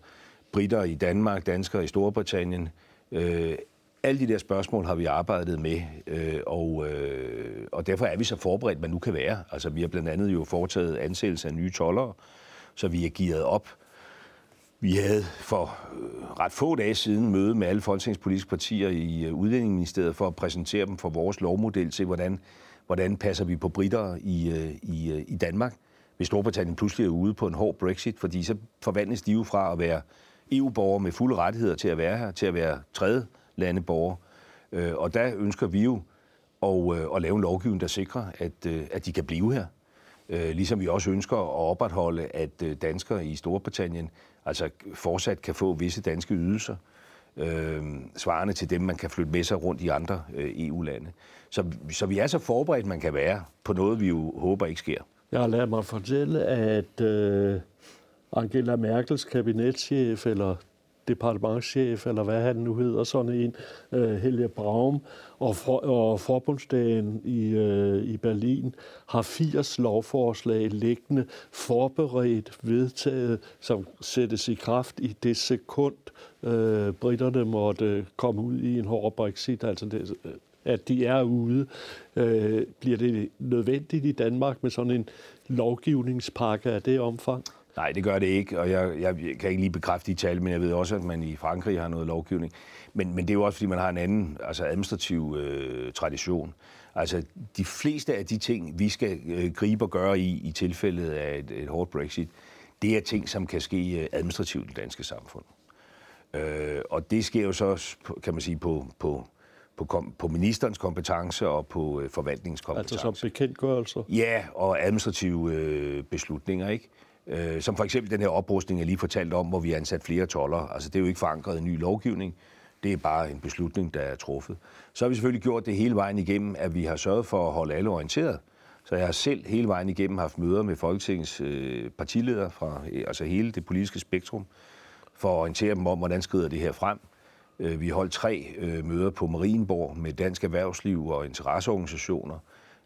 britter i Danmark, danskere i Storbritannien. Øh, alle de der spørgsmål har vi arbejdet med, øh, og, øh, og derfor er vi så forberedt, man nu kan være. Altså vi har blandt andet jo foretaget ansættelse af nye tollere, så vi er gearet op. Vi havde for øh, ret få dage siden møde med alle folketingspolitiske partier i øh, Udlændingeministeriet for at præsentere dem for vores lovmodel til, hvordan, hvordan passer vi på britter i, øh, i, i Danmark hvis Storbritannien pludselig er ude på en hård Brexit, fordi så forvandles de jo fra at være EU-borgere med fulde rettigheder til at være her, til at være tredje landeborgere. Øh, og der ønsker vi jo at, øh, at lave en lovgivning, der sikrer, at, øh, at de kan blive her. Øh, ligesom vi også ønsker at opretholde, at øh, danskere i Storbritannien altså fortsat kan få visse danske ydelser, øh, svarende til dem, man kan flytte med sig rundt i andre øh, EU-lande. Så, så vi er så forberedt, man kan være på noget, vi jo håber ikke sker. Jeg har ladet mig fortælle, at øh, Angela Merkels kabinetschef, eller departementschef, eller hvad han nu hedder, sådan en, øh, Helge Braum, og, for, og forbundsdagen i, øh, i Berlin har 80 lovforslag liggende forberedt, vedtaget, som sættes i kraft i det sekund, øh, britterne måtte komme ud i en hård Brexit, altså det, at de er ude. Øh, bliver det nødvendigt i Danmark med sådan en lovgivningspakke af det omfang? Nej, det gør det ikke, og jeg, jeg kan ikke lige bekræfte de tal, men jeg ved også, at man i Frankrig har noget lovgivning. Men, men det er jo også, fordi man har en anden altså administrativ øh, tradition. Altså, de fleste af de ting, vi skal øh, gribe og gøre i, i tilfældet af et, et hårdt Brexit, det er ting, som kan ske øh, administrativt i det danske samfund. Øh, og det sker jo så, kan man sige, på, på, på, på ministerens kompetence og på øh, forvaltningskompetence. Altså som bekendtgørelser? Ja, og administrative øh, beslutninger, ikke? Øh, som for eksempel den her oprustning, jeg lige fortalte om, hvor vi har ansat flere toller. Altså det er jo ikke forankret i ny lovgivning. Det er bare en beslutning, der er truffet. Så har vi selvfølgelig gjort det hele vejen igennem, at vi har sørget for at holde alle orienteret. Så jeg har selv hele vejen igennem haft møder med Folketingets øh, partiledere fra øh, altså hele det politiske spektrum, for at orientere dem om, hvordan skrider det her frem. Øh, vi holdt tre øh, møder på Marienborg med dansk erhvervsliv og interesseorganisationer,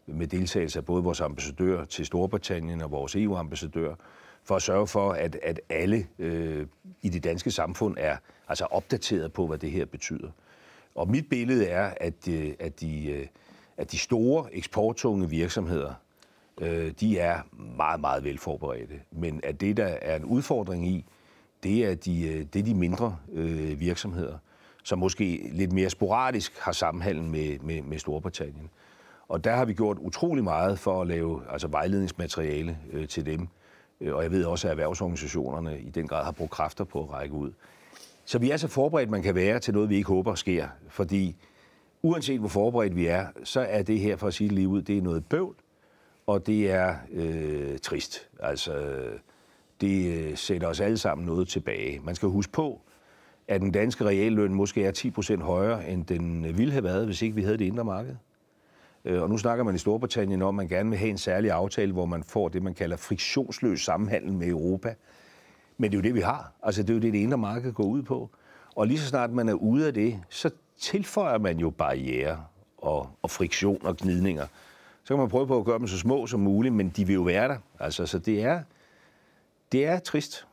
med deltagelse af både vores ambassadør til Storbritannien og vores EU-ambassadør, for at sørge for, at, at alle øh, i det danske samfund er altså opdateret på, hvad det her betyder. Og mit billede er, at, øh, at, de, øh, at de store eksporttunge virksomheder, øh, de er meget, meget velforberedte. Men at det, der er en udfordring i, det er de, øh, det er de mindre øh, virksomheder, som måske lidt mere sporadisk har sammenhængen med, med, med Storbritannien. Og der har vi gjort utrolig meget for at lave altså vejledningsmateriale øh, til dem, Øh, Øh, og jeg ved også, at erhvervsorganisationerne i den grad har brugt kræfter på at række ud. Så vi er så forberedt, man kan være til noget, vi ikke håber sker. Fordi uanset hvor forberedt vi er, så er det her, for at sige det lige ud, det er noget bøvl, og det er øh, trist. Altså, det øh, sætter os alle sammen noget tilbage. Man skal huske på, at den danske realløn måske er 10% højere, end den ville have været, hvis ikke vi havde det indre marked. Øh, og nu snakker man i Storbritannien om, at man gerne vil have en særlig aftale, hvor man får det, man kalder friktionsløs sammenhandel med Europa. Men det er jo det, vi har. Altså, det er jo det, det indre marked går ud på. Og lige så snart man er ude af det, så tilføjer man jo barriere og, og friktion og gnidninger. Så kan man prøve på at gøre dem så små som muligt, men de vil jo være der. Altså, så det er, det er trist.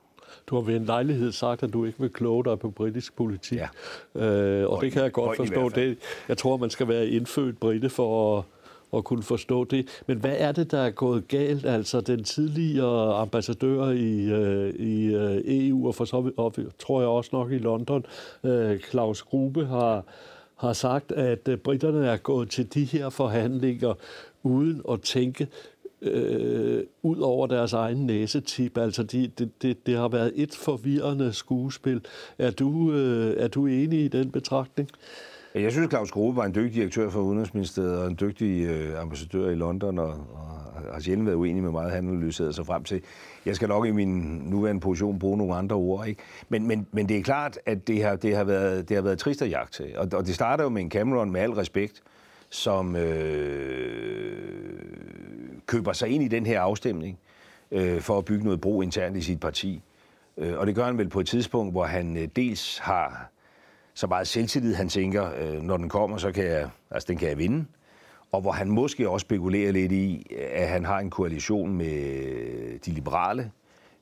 Du har ved en lejlighed sagt, at du ikke vil kloge dig på britisk politik. Ja. Øh, og Høj, det kan jeg godt forstå. Det, jeg tror, man skal være indfødt brite for at, at kunne forstå det. Men hvad er det, der er gået galt? Altså den tidligere ambassadør i, øh, i øh, EU, og for så og, tror jeg også nok i London, øh, Claus Grube, har, har sagt, at øh, britterne er gået til de her forhandlinger uden at tænke øh, ud over deres egen næsetip. Altså, de, det, det, det har været et forvirrende skuespil. Er du, øh, er du enig i den betragtning? Jeg synes, Claus Grove var en dygtig direktør for Udenrigsministeriet og en dygtig øh, ambassadør i London, og, og har sjældent været uenig med meget, han analyserede sig frem til. Jeg skal nok i min nuværende position bruge nogle andre ord. Ikke? Men, men, men det er klart, at det har, det har, været, det har været trist at jagte til. Og, og det starter jo med en Cameron, med al respekt, som øh, køber sig ind i den her afstemning øh, for at bygge noget bro internt i sit parti. Øh, og det gør han vel på et tidspunkt, hvor han øh, dels har så meget selvtillid, han tænker, øh, når den kommer, så kan jeg, altså, den kan jeg vinde. Og hvor han måske også spekulerer lidt i, at han har en koalition med øh, de liberale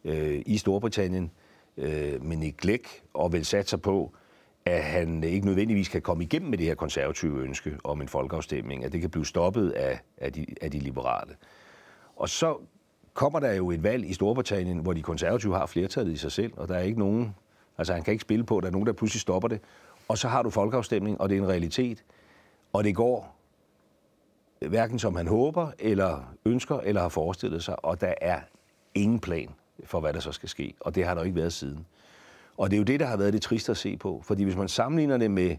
øh, i Storbritannien, øh, med Nick Clegg, og vil satse på, at han ikke nødvendigvis kan komme igennem med det her konservative ønske om en folkeafstemning, at det kan blive stoppet af, af, de, af de liberale. Og så kommer der jo et valg i Storbritannien, hvor de konservative har flertallet i sig selv, og der er ikke nogen, altså han kan ikke spille på, der er nogen, der pludselig stopper det. Og så har du folkeafstemning, og det er en realitet, og det går hverken som han håber, eller ønsker, eller har forestillet sig, og der er ingen plan for, hvad der så skal ske. Og det har der jo ikke været siden. Og det er jo det, der har været det triste at se på. Fordi hvis man sammenligner det med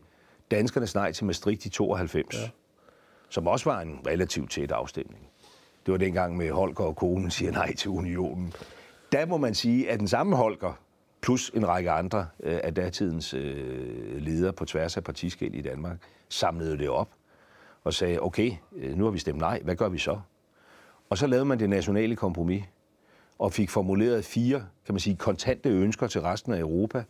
danskernes nej til Maastricht i 92, ja. som også var en relativt tæt afstemning. Det var dengang med Holger og konen siger nej til unionen. Der må man sige, at den samme Holger, plus en række andre øh, af datidens øh, ledere på tværs af partiskæld i Danmark, samlede det op og sagde, okay, øh, nu har vi stemt nej, hvad gør vi så? Og så lavede man det nationale kompromis, og fik formuleret fire, kan man sige, kontante ønsker til resten af Europa,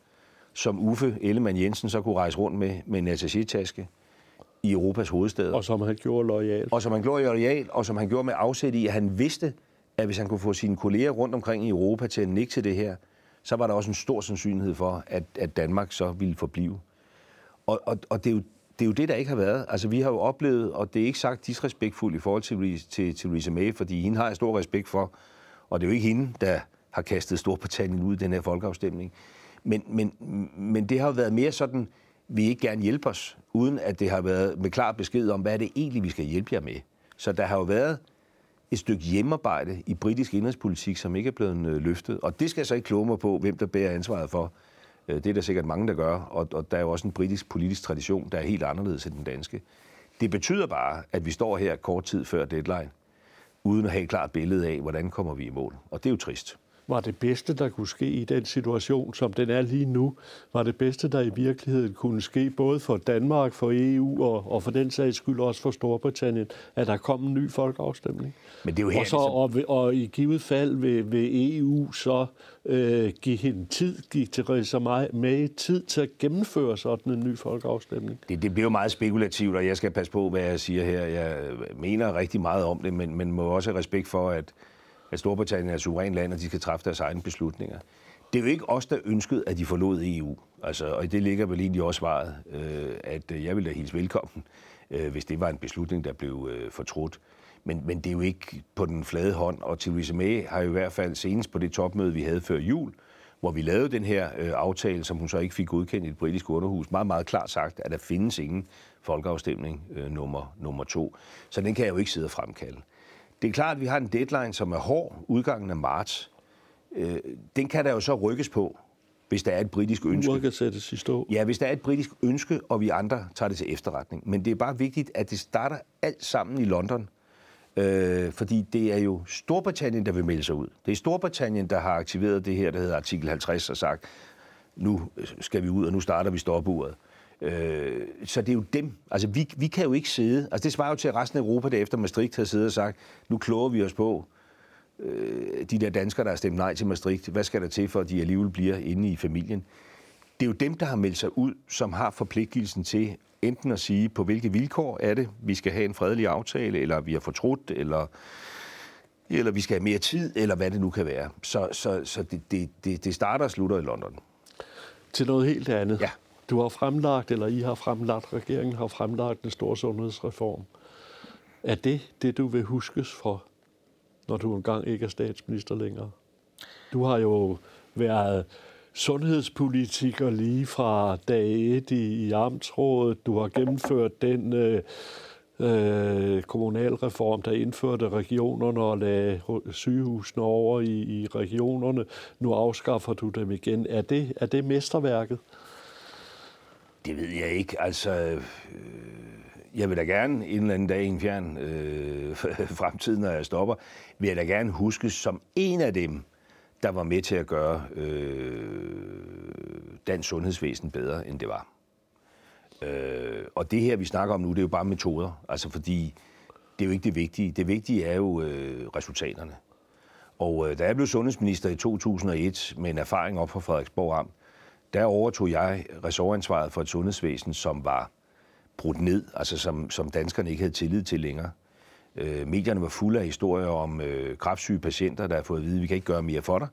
som Uffe Ellemann Jensen så kunne rejse rundt med, med en attaché-taske i Europas hovedstad. Og som han gjorde lojal. Og som han gjorde lojal, og som han gjorde med afsæt i, at han vidste, at hvis han kunne få sine kolleger rundt omkring i Europa til at nikke til det her, så var der også en stor sandsynlighed for, at, at Danmark så ville forblive. Og, og, og det, er jo, det er jo det, der ikke har været. Altså, vi har jo oplevet, og det er ikke sagt disrespektfuldt i forhold til, til, til Theresa May, fordi hende har jeg stor respekt for, og det er jo ikke hende, der har kastet Storbritannien ud i den her folkeafstemning. Men, men, men det har jo været mere sådan, vi ikke gerne hjælpe os, uden at det har været med klar besked om, hvad er det egentlig, vi skal hjælpe jer med. Så der har jo været et stykke hjemmearbejde i britisk indrigspolitik, som ikke er blevet øh, løftet. Og det skal jeg så ikke kloge mig på, hvem der bærer ansvaret for. Øh, det er der sikkert mange, der gør, og, og der er jo også en britisk politisk tradition, der er helt anderledes end den danske. Det betyder bare, at vi står her kort tid før deadline, uden at have et klart billede af, hvordan kommer vi i mål. Og det er jo trist var det bedste, der kunne ske i den situation, som den er lige nu, var det bedste, der i virkeligheden kunne ske, både for Danmark, for EU og, og for den sags skyld også for Storbritannien, at der kom en ny folkeafstemning. Men det er jo her, og, så, ligesom- og, og i givet fald vil, vil EU så øh, give hende tid, give Theresa May tid til at gennemføre sådan en ny folkeafstemning. Det, det bliver jo meget spekulativt, og jeg skal passe på, hvad jeg siger her. Jeg mener rigtig meget om det, men, men må også have respekt for, at at Storbritannien er et suverænt land, og de skal træffe deres egne beslutninger. Det er jo ikke os, der ønskede, at de forlod EU. Altså, og i det ligger vel egentlig også svaret, øh, at øh, jeg ville da hilse velkommen, øh, hvis det var en beslutning, der blev øh, fortrudt. Men, men det er jo ikke på den flade hånd, og Theresa May har jo i hvert fald senest på det topmøde, vi havde før jul, hvor vi lavede den her øh, aftale, som hun så ikke fik godkendt i det britiske underhus, meget, meget klart sagt, at der findes ingen folkeafstemning øh, nummer, nummer to. Så den kan jeg jo ikke sidde og fremkalde. Det er klart, at vi har en deadline, som er hård, udgangen af marts. Øh, den kan der jo så rykkes på, hvis der er et britisk ønske. Uret kan sættes i stå. Ja, hvis der er et britisk ønske, og vi andre tager det til efterretning. Men det er bare vigtigt, at det starter alt sammen i London. Øh, fordi det er jo Storbritannien, der vil melde sig ud. Det er Storbritannien, der har aktiveret det her, der hedder artikel 50, og sagt, nu skal vi ud, og nu starter vi stopuret. Øh, så det er jo dem. Altså, vi, vi kan jo ikke sidde... Altså, det svarer jo til, at resten af Europa derefter Maastricht har siddet og sagt, nu kloger vi os på øh, de der danskere, der har stemt nej til Maastricht. Hvad skal der til, for at de alligevel bliver inde i familien? Det er jo dem, der har meldt sig ud, som har forpligtelsen til enten at sige, på hvilke vilkår er det, vi skal have en fredelig aftale, eller vi har fortrudt, eller, eller vi skal have mere tid, eller hvad det nu kan være. Så, så, så det, det, det starter og slutter i London. Til noget helt andet. Ja. Du har fremlagt, eller I har fremlagt, regeringen har fremlagt en stor sundhedsreform. Er det det, du vil huskes for, når du engang ikke er statsminister længere? Du har jo været sundhedspolitiker lige fra dag 1 i, i Amtsrådet. Du har gennemført den øh, øh, kommunalreform, der indførte regionerne og lagde sygehusene over i, i regionerne. Nu afskaffer du dem igen. Er det, er det mesterværket? Det ved jeg ikke. Altså, øh, jeg vil da gerne en eller anden dag i en fjern øh, fremtid, når jeg stopper, vil jeg da gerne huskes som en af dem, der var med til at gøre øh, dansk sundhedsvæsen bedre, end det var. Øh, og det her, vi snakker om nu, det er jo bare metoder. Altså, fordi det er jo ikke det vigtige. Det vigtige er jo øh, resultaterne. Og øh, da jeg blev sundhedsminister i 2001 med en erfaring op fra Frederiksborg Amt, der overtog jeg ressortansvaret for et sundhedsvæsen, som var brudt ned, altså som, som danskerne ikke havde tillid til længere. Øh, medierne var fulde af historier om øh, kraftsyge patienter, der har fået at vide, at vi kan ikke gøre mere for dig,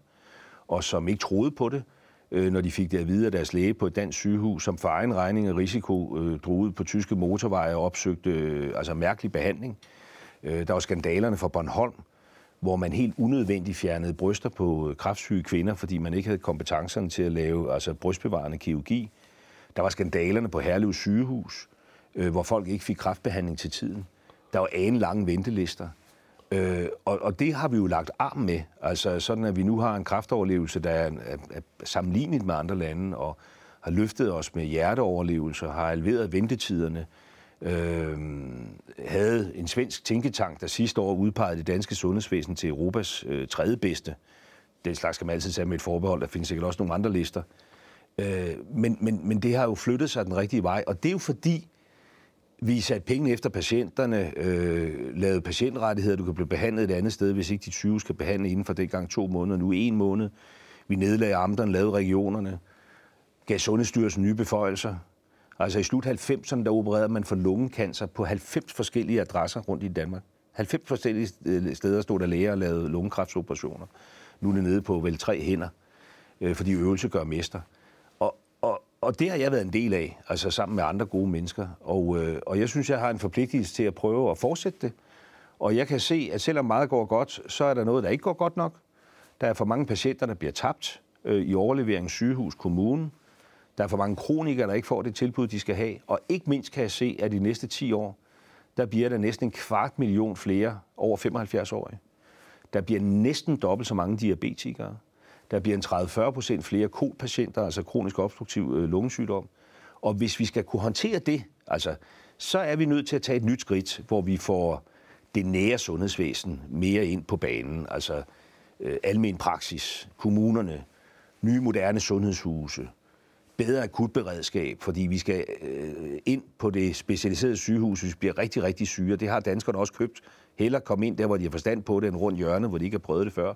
og som ikke troede på det, øh, når de fik det at vide af deres læge på et dansk sygehus, som for egen regning og risiko øh, drog ud på tyske motorveje og opsøgte øh, altså mærkelig behandling. Øh, der var skandalerne fra Bornholm, hvor man helt unødvendigt fjernede bryster på øh, kraftsyge kvinder, fordi man ikke havde kompetencerne til at lave altså brystbevarende kirurgi. Der var skandalerne på Herlev sygehus, øh, hvor folk ikke fik kraftbehandling til tiden. Der var en lange ventelister. Øh, og, og det har vi jo lagt arm med, altså sådan at vi nu har en kraftoverlevelse, der er, er, er sammenlignet med andre lande, og har løftet os med hjerteoverlevelse, har halveret ventetiderne, øh, havde en svensk tænketank, der sidste år udpegede det danske sundhedsvæsen til Europas øh, tredje bedste. Det slags skal man altid sige med et forbehold, der findes sikkert også nogle andre lister. Øh, men, men, men det har jo flyttet sig den rigtige vej, og det er jo fordi, vi satte penge efter patienterne, øh, lavede patientrettigheder, du kan blive behandlet et andet sted, hvis ikke dit sygehus skal behandle inden for det gang to måneder, nu en måned. Vi nedlagde amterne, lavede regionerne, gav Sundhedsstyrelsen nye beføjelser. Altså i slut 90'erne, der opererede man for lungekancer på 90 forskellige adresser rundt i Danmark. 90 forskellige øh, steder stod der læger og lavede lungekræftsoperationer. Nu er det nede på vel tre hænder, øh, fordi øvelse gør mester og og, og det har jeg været en del af, altså sammen med andre gode mennesker. Og, øh, og jeg synes, jeg har en forpligtelse til at prøve at fortsætte det. Og jeg kan se, at selvom meget går godt, så er der noget, der ikke går godt nok. Der er for mange patienter, der bliver tabt øh, i overlevering sygehus, kommunen. Der er for mange kronikere, der ikke får det tilbud, de skal have. Og ikke mindst kan jeg se, at de næste 10 år, der bliver der næsten en kvart million flere over 75-årige. Der bliver næsten dobbelt så mange diabetikere. Der bliver en 30-40 procent flere KOL-patienter, altså kronisk obstruktiv øh, lungesygdom. Og hvis vi skal kunne håndtere det, altså, så er vi nødt til at tage et nyt skridt, hvor vi får det nære sundhedsvæsen mere ind på banen. Altså øh, almen praksis, kommunerne, nye moderne sundhedshuse, bedre akutberedskab, fordi vi skal øh, ind på det specialiserede sygehus, hvis vi bliver rigtig, rigtig syge. Det har danskerne også købt. Heller komme ind der, hvor de har forstand på det, end rundt hjørnet, hvor de ikke har prøvet det før.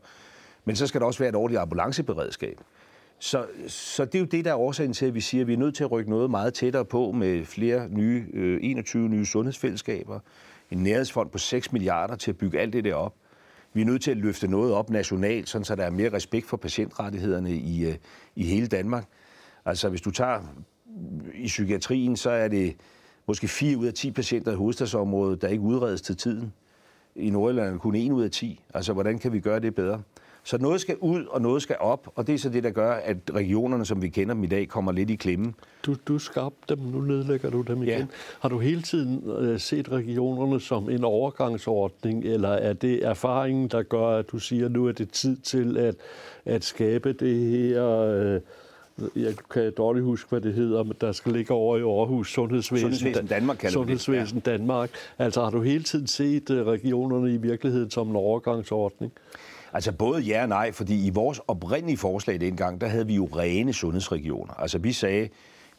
Men så skal der også være et ordentligt ambulanceberedskab. Så, så det er jo det, der er årsagen til, at vi siger, at vi er nødt til at rykke noget meget tættere på med flere nye, øh, 21 nye sundhedsfællesskaber, en nærhedsfond på 6 milliarder til at bygge alt det der op. Vi er nødt til at løfte noget op nationalt, sådan så der er mere respekt for patientrettighederne i, øh, i hele Danmark. Altså hvis du tager i psykiatrien, så er det måske 4 ud af 10 patienter i hovedstadsområdet, der ikke udredes til tiden. I Nordjylland er kun 1 ud af 10. Altså hvordan kan vi gøre det bedre? Så noget skal ud, og noget skal op, og det er så det, der gør, at regionerne, som vi kender dem i dag, kommer lidt i klemme. Du, du skabte dem, nu nedlægger du dem igen. Ja. Har du hele tiden øh, set regionerne som en overgangsordning, eller er det erfaringen, der gør, at du siger, at nu er det tid til at, at skabe det her... Øh, jeg kan dårligt huske, hvad det hedder, men der skal ligge over i Aarhus, Sundhedsvæsen, Sundhedsvæsen Danmark, kalder Sundhedsvæsen det. Ja. Danmark. Altså har du hele tiden set øh, regionerne i virkeligheden som en overgangsordning? Altså både ja og nej, fordi i vores oprindelige forslag dengang, der havde vi jo rene sundhedsregioner. Altså vi sagde,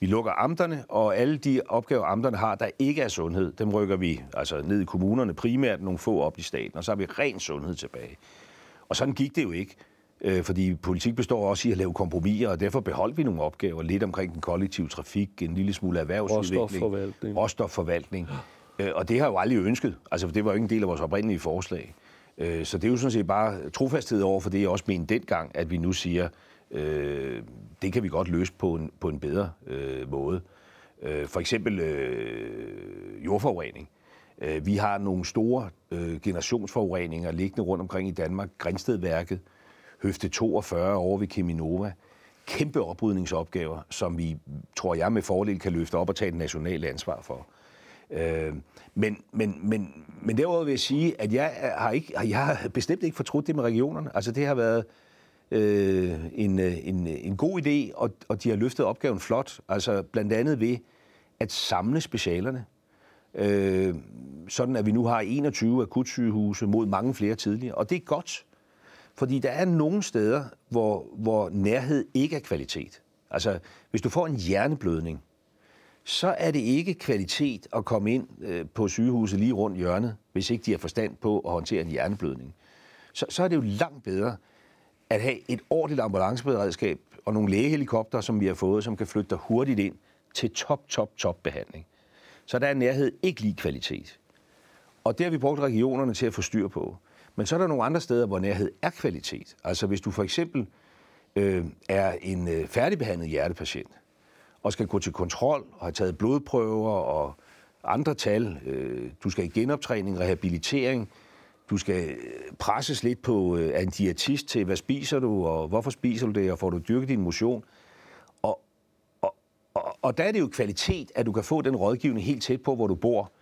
vi lukker amterne, og alle de opgaver, amterne har, der ikke er sundhed, dem rykker vi altså ned i kommunerne primært, nogle få op i staten, og så har vi ren sundhed tilbage. Og sådan gik det jo ikke, øh, fordi politik består også i at lave kompromiser, og derfor beholdt vi nogle opgaver lidt omkring den kollektive trafik, en lille smule erhvervsudvikling, råstofforvaltning. råstofforvaltning. Øh, og det har jo aldrig ønsket, altså for det var jo ikke en del af vores oprindelige forslag. Øh, så det er jo sådan set bare trofasthed over for det, jeg også mente dengang, at vi nu siger, øh, det kan vi godt løse på en, på en bedre øh, måde. Øh, for eksempel øh, jordforurening. Øh, vi har nogle store øh, generationsforureninger liggende rundt omkring i Danmark. Grænstedværket, Høfte 42 over ved Keminova. Kæmpe oprydningsopgaver, som vi, tror jeg, med fordel kan løfte op og tage et nationalt ansvar for. Øh, men, men, men, men derudover vil jeg sige, at jeg har, ikke, jeg har bestemt ikke fortrudt det med regionerne. Altså det har været øh, en, en, en god idé, og, og de har løftet opgaven flot. Altså blandt andet ved at samle specialerne. Øh, sådan at vi nu har 21 akutsygehuse mod mange flere tidligere. Og det er godt, fordi der er nogle steder, hvor, hvor nærhed ikke er kvalitet. Altså, hvis du får en hjerneblødning, så er det ikke kvalitet at komme ind øh, på sygehuset lige rundt hjørnet, hvis ikke de har forstand på at håndtere en hjerneblødning. Så, så er det jo langt bedre at have et ordentligt ambulanceberedskab og nogle lægehelikopter, som vi har fået, som kan flytte dig hurtigt ind til top, top, top behandling. Så der er nærhed ikke lige kvalitet. Og det har vi brugt regionerne til at få styr på. Men så er der nogle andre steder, hvor nærhed er kvalitet. Altså hvis du for eksempel øh, er en øh, færdigbehandlet hjertepatient, og skal gå til kontrol og have taget blodprøver og andre tal. Øh, du skal i genoptræning, rehabilitering. Du skal øh, presses lidt på øh, en diætist til, hvad spiser du, og hvorfor spiser du det, og får du dyrket din motion. Og, og, og, og der er det jo kvalitet, at du kan få den rådgivning helt tæt på, hvor du bor,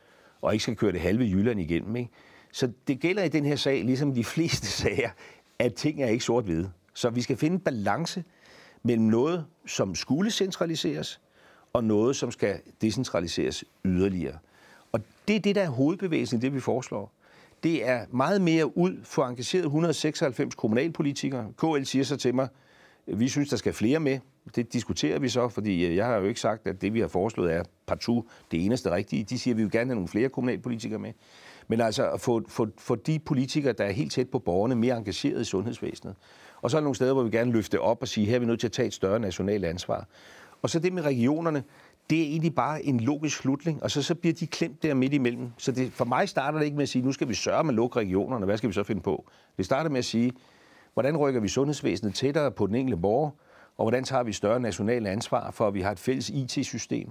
og ikke skal køre det halve Jylland igennem. Ikke? Så det gælder i den her sag, ligesom de fleste sager, at ting er ikke sort-hvide. Så vi skal finde en balance mellem noget, som skulle centraliseres, og noget, som skal decentraliseres yderligere. Og det er det, der er hovedbevægelsen i det, vi foreslår. Det er meget mere ud for engageret 196 kommunalpolitikere. KL siger så til mig, vi synes, der skal flere med. Det diskuterer vi så, fordi øh, jeg har jo ikke sagt, at det, vi har foreslået, er partout det eneste rigtige. De siger, at vi vil gerne have nogle flere kommunalpolitikere med. Men altså at få, få, få de politikere, der er helt tæt på borgerne, mere engageret i sundhedsvæsenet. Og så er der nogle steder, hvor vi gerne løfte op og sige, her er vi nødt til at tage et større nationalt ansvar. Og så det med regionerne, det er egentlig bare en logisk slutning, og så, så bliver de klemt der midt imellem. Så det, for mig starter det ikke med at sige, nu skal vi sørge med at lukke regionerne, hvad skal vi så finde på? Det starter med at sige, hvordan rykker vi sundhedsvæsenet tættere på den enkelte borger, og hvordan tager vi større nationalt ansvar for, at vi har et fælles IT-system,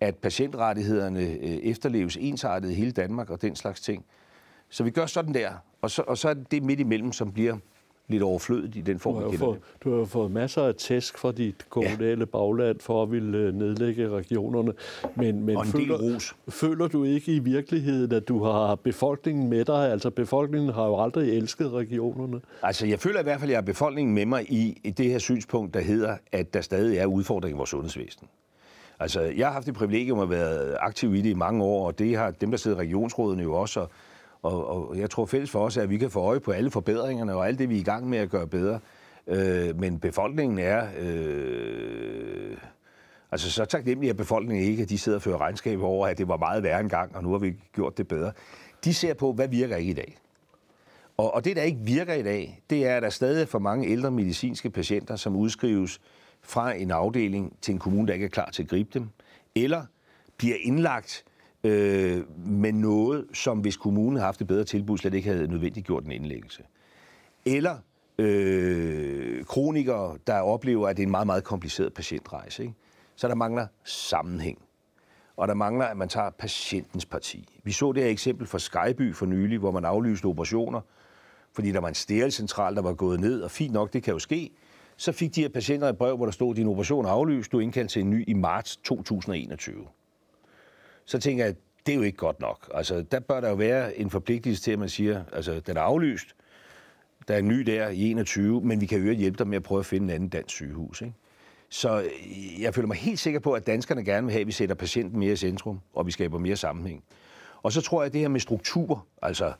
at patientrettighederne øh, efterleves ensartet i hele Danmark og den slags ting. Så vi gør sådan der, og så, og så er det det midt imellem, som bliver lidt overflødigt i den form, du har, fået, du har fået masser af tæsk fra dit kommunale ja. bagland for at ville øh, nedlægge regionerne. Men, men føler, føler du ikke i virkeligheden, at du har befolkningen med dig? Altså befolkningen har jo aldrig elsket regionerne. Altså jeg føler i hvert fald, at jeg har befolkningen med mig i, i det her synspunkt, der hedder, at der stadig er udfordringer i vores sundhedsvæsen. Altså, jeg har haft det privilegium at være aktiv i det i mange år, og det har dem, der sidder i regionsrådene jo også, og og, og jeg tror fælles for os er, at vi kan få øje på alle forbedringerne og alt det, vi er i gang med at gøre bedre. Øh, men befolkningen er... Øh, altså så taknemmelig er befolkningen ikke, at de sidder og fører regnskab over, at det var meget værre engang, og nu har vi gjort det bedre. De ser på, hvad virker ikke i dag. Og, og det, der ikke virker i dag, det er, at der stadig er for mange ældre medicinske patienter, som udskrives fra en afdeling til en kommune, der ikke er klar til at gribe dem, eller bliver indlagt øh, med noget, som hvis kommunen havde haft et bedre tilbud, slet ikke havde nødvendigt gjort en indlæggelse. Eller øh, kronikere, der oplever, at det er en meget, meget kompliceret patientrejse. Ikke? Så der mangler sammenhæng. Og der mangler, at man tager patientens parti. Vi så det her eksempel fra Skyby for nylig, hvor man aflyste operationer, fordi der var en stærelcentral, der var gået ned, og fint nok, det kan jo ske. Så fik de her patienter et brev, hvor der stod, din operation er aflyst, du er indkaldt til en ny i marts 2021 så tænker jeg, det er jo ikke godt nok. Altså, der bør der jo være en forpligtelse til, at man siger, altså, den er aflyst, der er en ny der i 21, men vi kan jo hjælpe dig med at prøve at finde en anden dansk sygehus. Ikke? Så øh, jeg føler mig helt sikker på, at danskerne gerne vil have, at vi sætter patienten mere i centrum, og vi skaber mere sammenhæng. Og så tror jeg, at det her med struktur, altså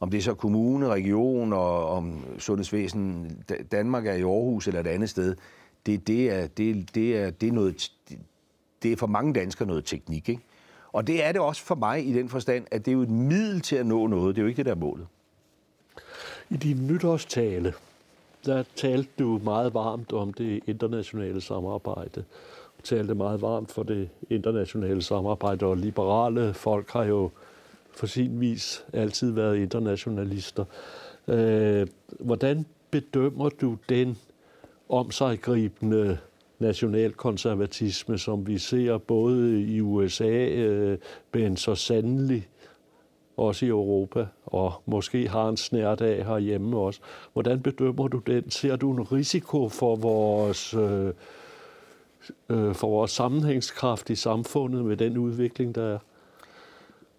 om det er så kommune, region og om sundhedsvæsen, Danmark er i Aarhus eller et andet sted, det, det, er, det, det, er, det, er noget, det er for mange danskere noget teknik. Ikke? Og det er det også for mig i den forstand, at det er jo et middel til at nå noget. Det er jo ikke det, der er målet. I din nytårstale, der talte du meget varmt om det internationale samarbejde. Du talte meget varmt for det internationale samarbejde, og liberale folk har jo for sin vis altid været internationalister. Øh, hvordan bedømmer du den omsaggribende nationalkonservatisme, som vi ser både i USA, øh, men så sandelig også i Europa, og måske har en snært af herhjemme også. Hvordan bedømmer du den? Ser du en risiko for vores, øh, øh, for vores sammenhængskraft i samfundet med den udvikling, der er?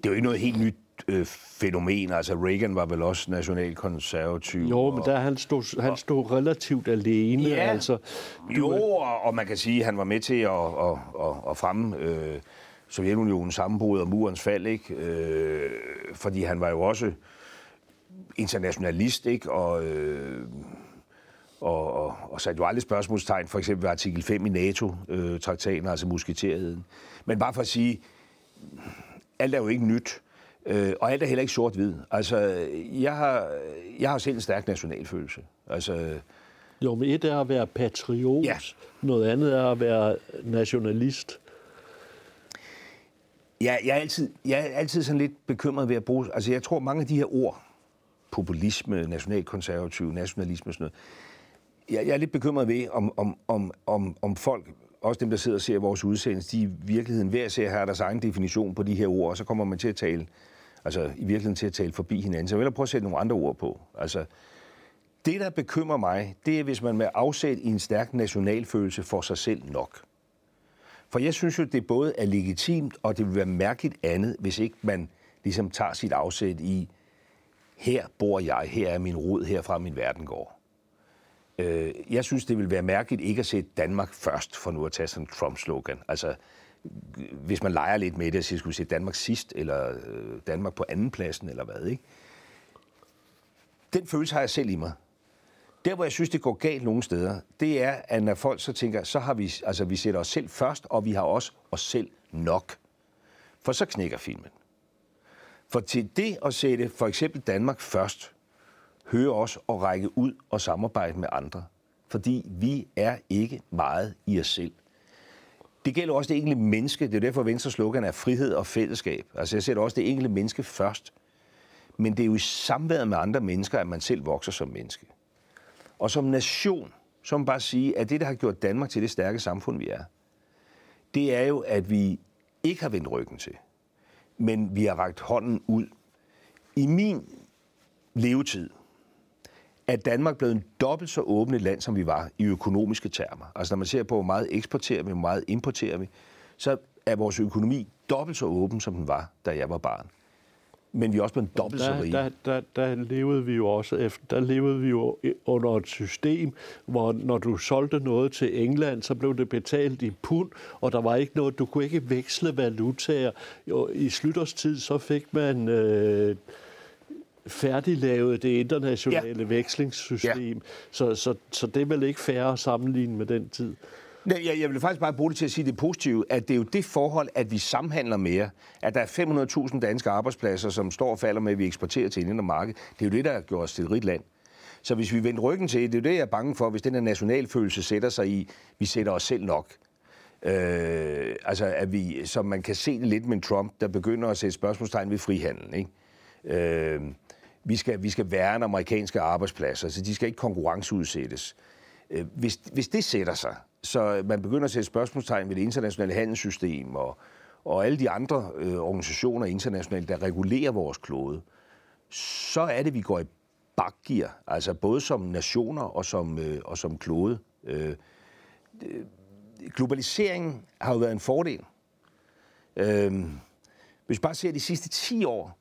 Det er jo ikke noget helt nyt øh, fænomen. Altså Reagan var vel også nationalkonservativ. Jo, men der han stod, han stod relativt alene. Ja, altså, du, jo, og, og man kan sige, at han var med til at, at, at, at fremme øh, Sovjetunionens sammenbrud og murens fald, ikke? Øh, fordi han var jo også internationalist, ikke? Og, øh, og, og, og satte jo aldrig spørgsmålstegn, for eksempel ved artikel 5 i NATO-traktaten, altså musketerheden. Men bare for at sige, alt er jo ikke nyt. Øh, og alt er heller ikke sort-hvid. Altså, jeg har, jeg har selv en stærk nationalfølelse. Altså, jo, men et er at være patriot, ja. noget andet er at være nationalist. Ja, jeg er, altid, jeg er altid sådan lidt bekymret ved at bruge... Altså, jeg tror, mange af de her ord, populisme, nationalkonservativ, nationalisme og sådan noget, jeg, jeg er lidt bekymret ved, om, om, om, om, om folk, også dem, der sidder og ser vores udsendelse, de i virkeligheden hver ser har deres egen definition på de her ord, og så kommer man til at tale altså i virkeligheden til at tale forbi hinanden. Så jeg vil prøve at sætte nogle andre ord på. Altså, det, der bekymrer mig, det er, hvis man med afsæt i en stærk nationalfølelse for sig selv nok. For jeg synes jo, det både er legitimt, og det vil være mærkeligt andet, hvis ikke man ligesom tager sit afsæt i her bor jeg, her er min rod, herfra min verden går. Øh, jeg synes, det vil være mærkeligt ikke at sætte Danmark først, for nu at tage sådan en Trump-slogan. Altså, hvis man leger lidt med det, så skulle vi sætte Danmark sidst, eller øh, Danmark på anden pladsen, eller hvad, ikke? Den følelse har jeg selv i mig. Der, hvor jeg synes, det går galt nogle steder, det er, at når folk så tænker, så har vi, altså vi sætter os selv først, og vi har også os selv nok. For så knækker filmen. For til det at sætte for eksempel Danmark først, hører os at række ud og samarbejde med andre. Fordi vi er ikke meget i os selv. Det gælder også det enkelte menneske. Det er derfor, Venstre slogan er frihed og fællesskab. Altså jeg sætter også det enkelte menneske først. Men det er jo i samværet med andre mennesker, at man selv vokser som menneske. Og som nation, så må bare sige, at det, der har gjort Danmark til det stærke samfund, vi er, det er jo, at vi ikke har vendt ryggen til, men vi har ragt hånden ud. I min levetid er Danmark blevet en dobbelt så åbent land, som vi var i økonomiske termer. Altså når man ser på, hvor meget eksporterer vi, hvor meget importerer vi, så er vores økonomi dobbelt så åben, som den var, da jeg var barn men vi er også blevet dobbelt der, så rige. Der, der, der levede vi jo også efter, der levede vi jo under et system, hvor når du solgte noget til England, så blev det betalt i pund, og der var ikke noget, du kunne ikke veksle valutaer. Jo, I Slytters så fik man øh, færdiglavet det internationale ja. vekslingssystem, ja. Så, så, så det er vel ikke fair at sammenligne med den tid. Nej, jeg, jeg vil faktisk bare bruge det til at sige det positive, at det er jo det forhold, at vi samhandler mere, at der er 500.000 danske arbejdspladser, som står og falder med, at vi eksporterer til en marked. Det er jo det, der har gjort os til et rigt land. Så hvis vi vender ryggen til, det er jo det, jeg er bange for, hvis den her nationalfølelse sætter sig i, vi sætter os selv nok. Øh, altså, at vi, som man kan se det lidt med Trump, der begynder at sætte spørgsmålstegn ved frihandel. Ikke? Øh, vi, skal, vi skal værne amerikanske arbejdspladser, så de skal ikke konkurrenceudsættes. Øh, hvis, hvis det sætter sig, så man begynder at sætte spørgsmålstegn ved det internationale handelssystem og, og alle de andre øh, organisationer internationalt, der regulerer vores klode, så er det, vi går i bakgear, altså både som nationer og som, øh, og som klode. Øh, øh globaliseringen har jo været en fordel. Øh, hvis vi bare ser de sidste 10 år,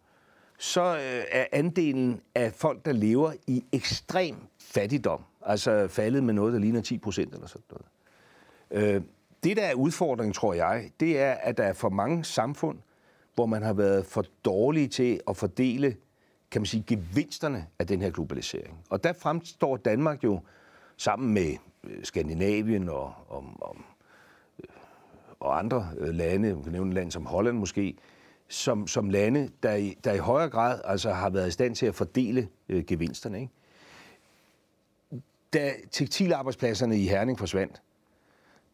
så øh, er andelen af folk, der lever i ekstrem fattigdom, altså faldet med noget, der ligner 10 procent eller sådan noget. Øh, det, der er udfordringen, tror jeg, det er, at der er for mange samfund, hvor man har været for dårlige til at fordele, kan man sige, gevinsterne af den her globalisering. Og der fremstår Danmark jo sammen med øh, Skandinavien og, og, og, øh, og andre øh, lande, man kan nævne et land som Holland måske, som, som lande, der i, der i højere grad altså har været i stand til at fordele øh, gevinsterne. Ikke? Da tekstilarbejdspladsserne i Herning forsvandt,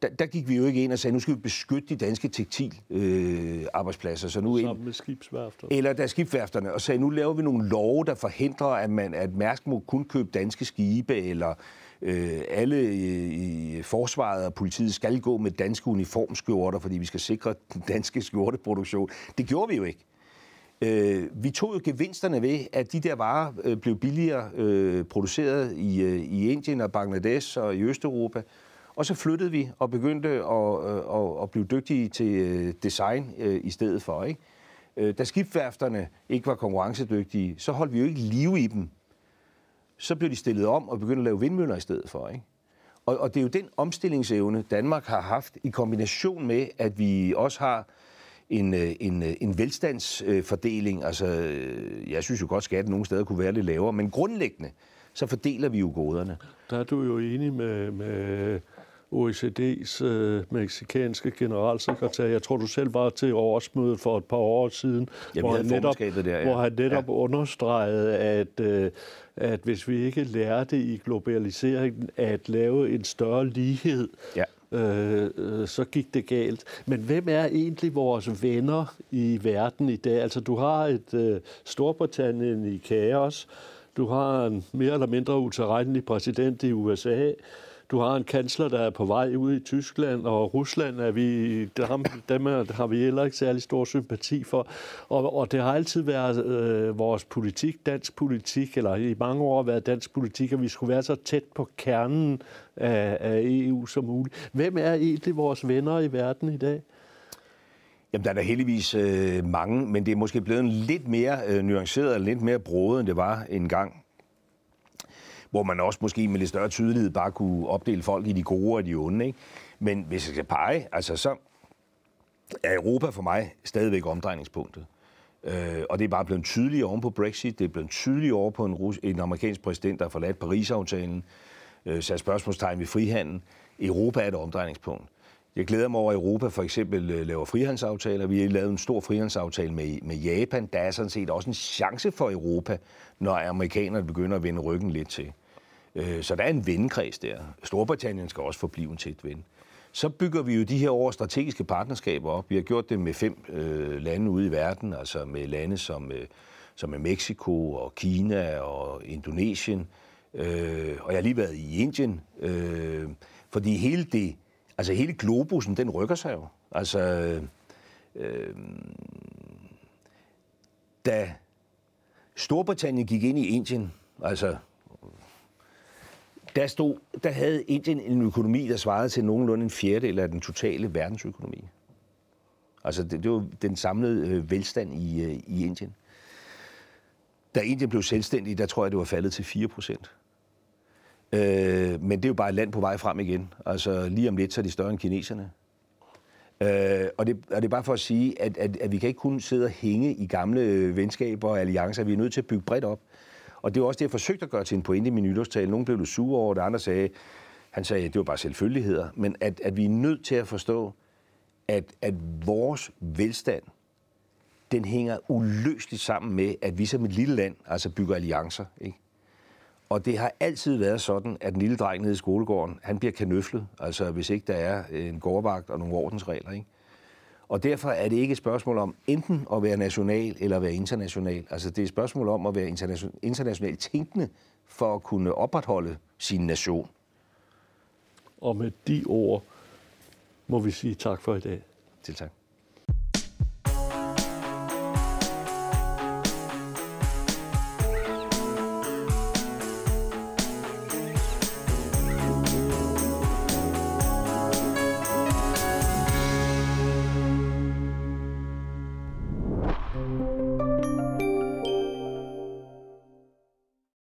der, der gik vi jo ikke ind og sagde, nu skal vi beskytte de danske tekstilarbejdspladser. Øh, så nu Sammen med skibsværfterne. Eller der skibsværfterne, og sagde, nu laver vi nogle love, der forhindrer, at, man, at Mærsk må kun købe danske skibe, eller øh, alle i, forsvaret og politiet skal gå med danske uniformskjorter, fordi vi skal sikre den danske skjorteproduktion. Det gjorde vi jo ikke. Øh, vi tog jo gevinsterne ved, at de der varer øh, blev billigere øh, produceret i, øh, i Indien og Bangladesh og i Østeuropa, og så flyttede vi og begyndte at, øh, at, at blive dygtige til øh, design øh, i stedet for. Ikke? Øh, Da skibsværfterne ikke var konkurrencedygtige, så holdt vi jo ikke liv i dem. Så blev de stillet om og begyndte at lave vindmøller i stedet for. Ikke? Og, og det er jo den omstillingsevne, Danmark har haft i kombination med, at vi også har en, øh, en, øh, en velstandsfordeling. Altså, øh, jeg synes jo godt, at skatten nogle steder kunne være lidt lavere, men grundlæggende, så fordeler vi jo goderne. Der er du jo enig med, med OECD's øh, meksikanske generalsekretær. Jeg tror, du selv var til årsmødet for et par år siden, Jamen, hvor, han netop, der, ja. hvor han netop ja. understregede, at, øh, at hvis vi ikke lærte i globaliseringen at lave en større lighed, ja. Øh, øh, så gik det galt. Men hvem er egentlig vores venner i verden i dag? Altså, du har et øh, Storbritannien i kaos, du har en mere eller mindre utilregnelig præsident i USA, du har en kansler, der er på vej ud i Tyskland, og Rusland er vi, dem, dem er, har vi heller ikke særlig stor sympati for. Og, og det har altid været øh, vores politik, dansk politik, eller i mange år været dansk politik, at vi skulle være så tæt på kernen af, af EU som muligt. Hvem er egentlig vores venner i verden i dag? Jamen, der er der heldigvis øh, mange, men det er måske blevet lidt mere øh, nuanceret og lidt mere broet, end det var engang. Hvor man også måske med lidt større tydelighed bare kunne opdele folk i de gode og de onde. Ikke? Men hvis jeg skal pege, altså så er Europa for mig stadigvæk omdrejningspunktet. Øh, og det er bare blevet tydeligt oven på Brexit, det er blevet tydeligt over på en, Rus- en amerikansk præsident, der har forladt Paris-aftalen, øh, sat spørgsmålstegn ved frihandel. Europa er et omdrejningspunkt. Jeg glæder mig over, at Europa for eksempel øh, laver frihandelsaftaler. Vi har lavet en stor frihandelsaftale med, med Japan. Der er sådan set også en chance for Europa, når amerikanerne begynder at vende ryggen lidt til. Øh, så der er en vennekreds der. Storbritannien skal også forblive en tæt ven. Så bygger vi jo de her år strategiske partnerskaber op. Vi har gjort det med fem øh, lande ude i verden, altså med lande som, øh, som er Mexico og Kina og Indonesien. Øh, og jeg har lige været i Indien, øh, fordi hele det, altså hele globusen, den rykker sig jo. Altså, øh, da Storbritannien gik ind i Indien, altså der, stod, der havde Indien en økonomi, der svarede til nogenlunde en fjerdedel af den totale verdensøkonomi. Altså, det, det var den samlede øh, velstand i, øh, i Indien. Da Indien blev selvstændig, der tror jeg, det var faldet til 4 procent. Øh, men det er jo bare et land på vej frem igen. Altså, lige om lidt, så er de større end kineserne. Øh, og, det, og det er bare for at sige, at, at, at vi kan ikke kun sidde og hænge i gamle øh, venskaber og alliancer. Vi er nødt til at bygge bredt op. Og det var også det, jeg forsøgte at gøre til en pointe i min nytårstale. Nogle blev lidt sure over det, andre sagde, han sagde, at det var bare selvfølgeligheder. Men at, at vi er nødt til at forstå, at, at vores velstand, den hænger uløseligt sammen med, at vi som et lille land altså bygger alliancer. Ikke? Og det har altid været sådan, at den lille dreng nede i skolegården, han bliver kanøflet, altså hvis ikke der er en gårdvagt og nogle ordensregler. Ikke? Og derfor er det ikke et spørgsmål om enten at være national eller at være international. Altså det er et spørgsmål om at være internationalt tænkende for at kunne opretholde sin nation. Og med de ord må vi sige tak for i dag. Til tak.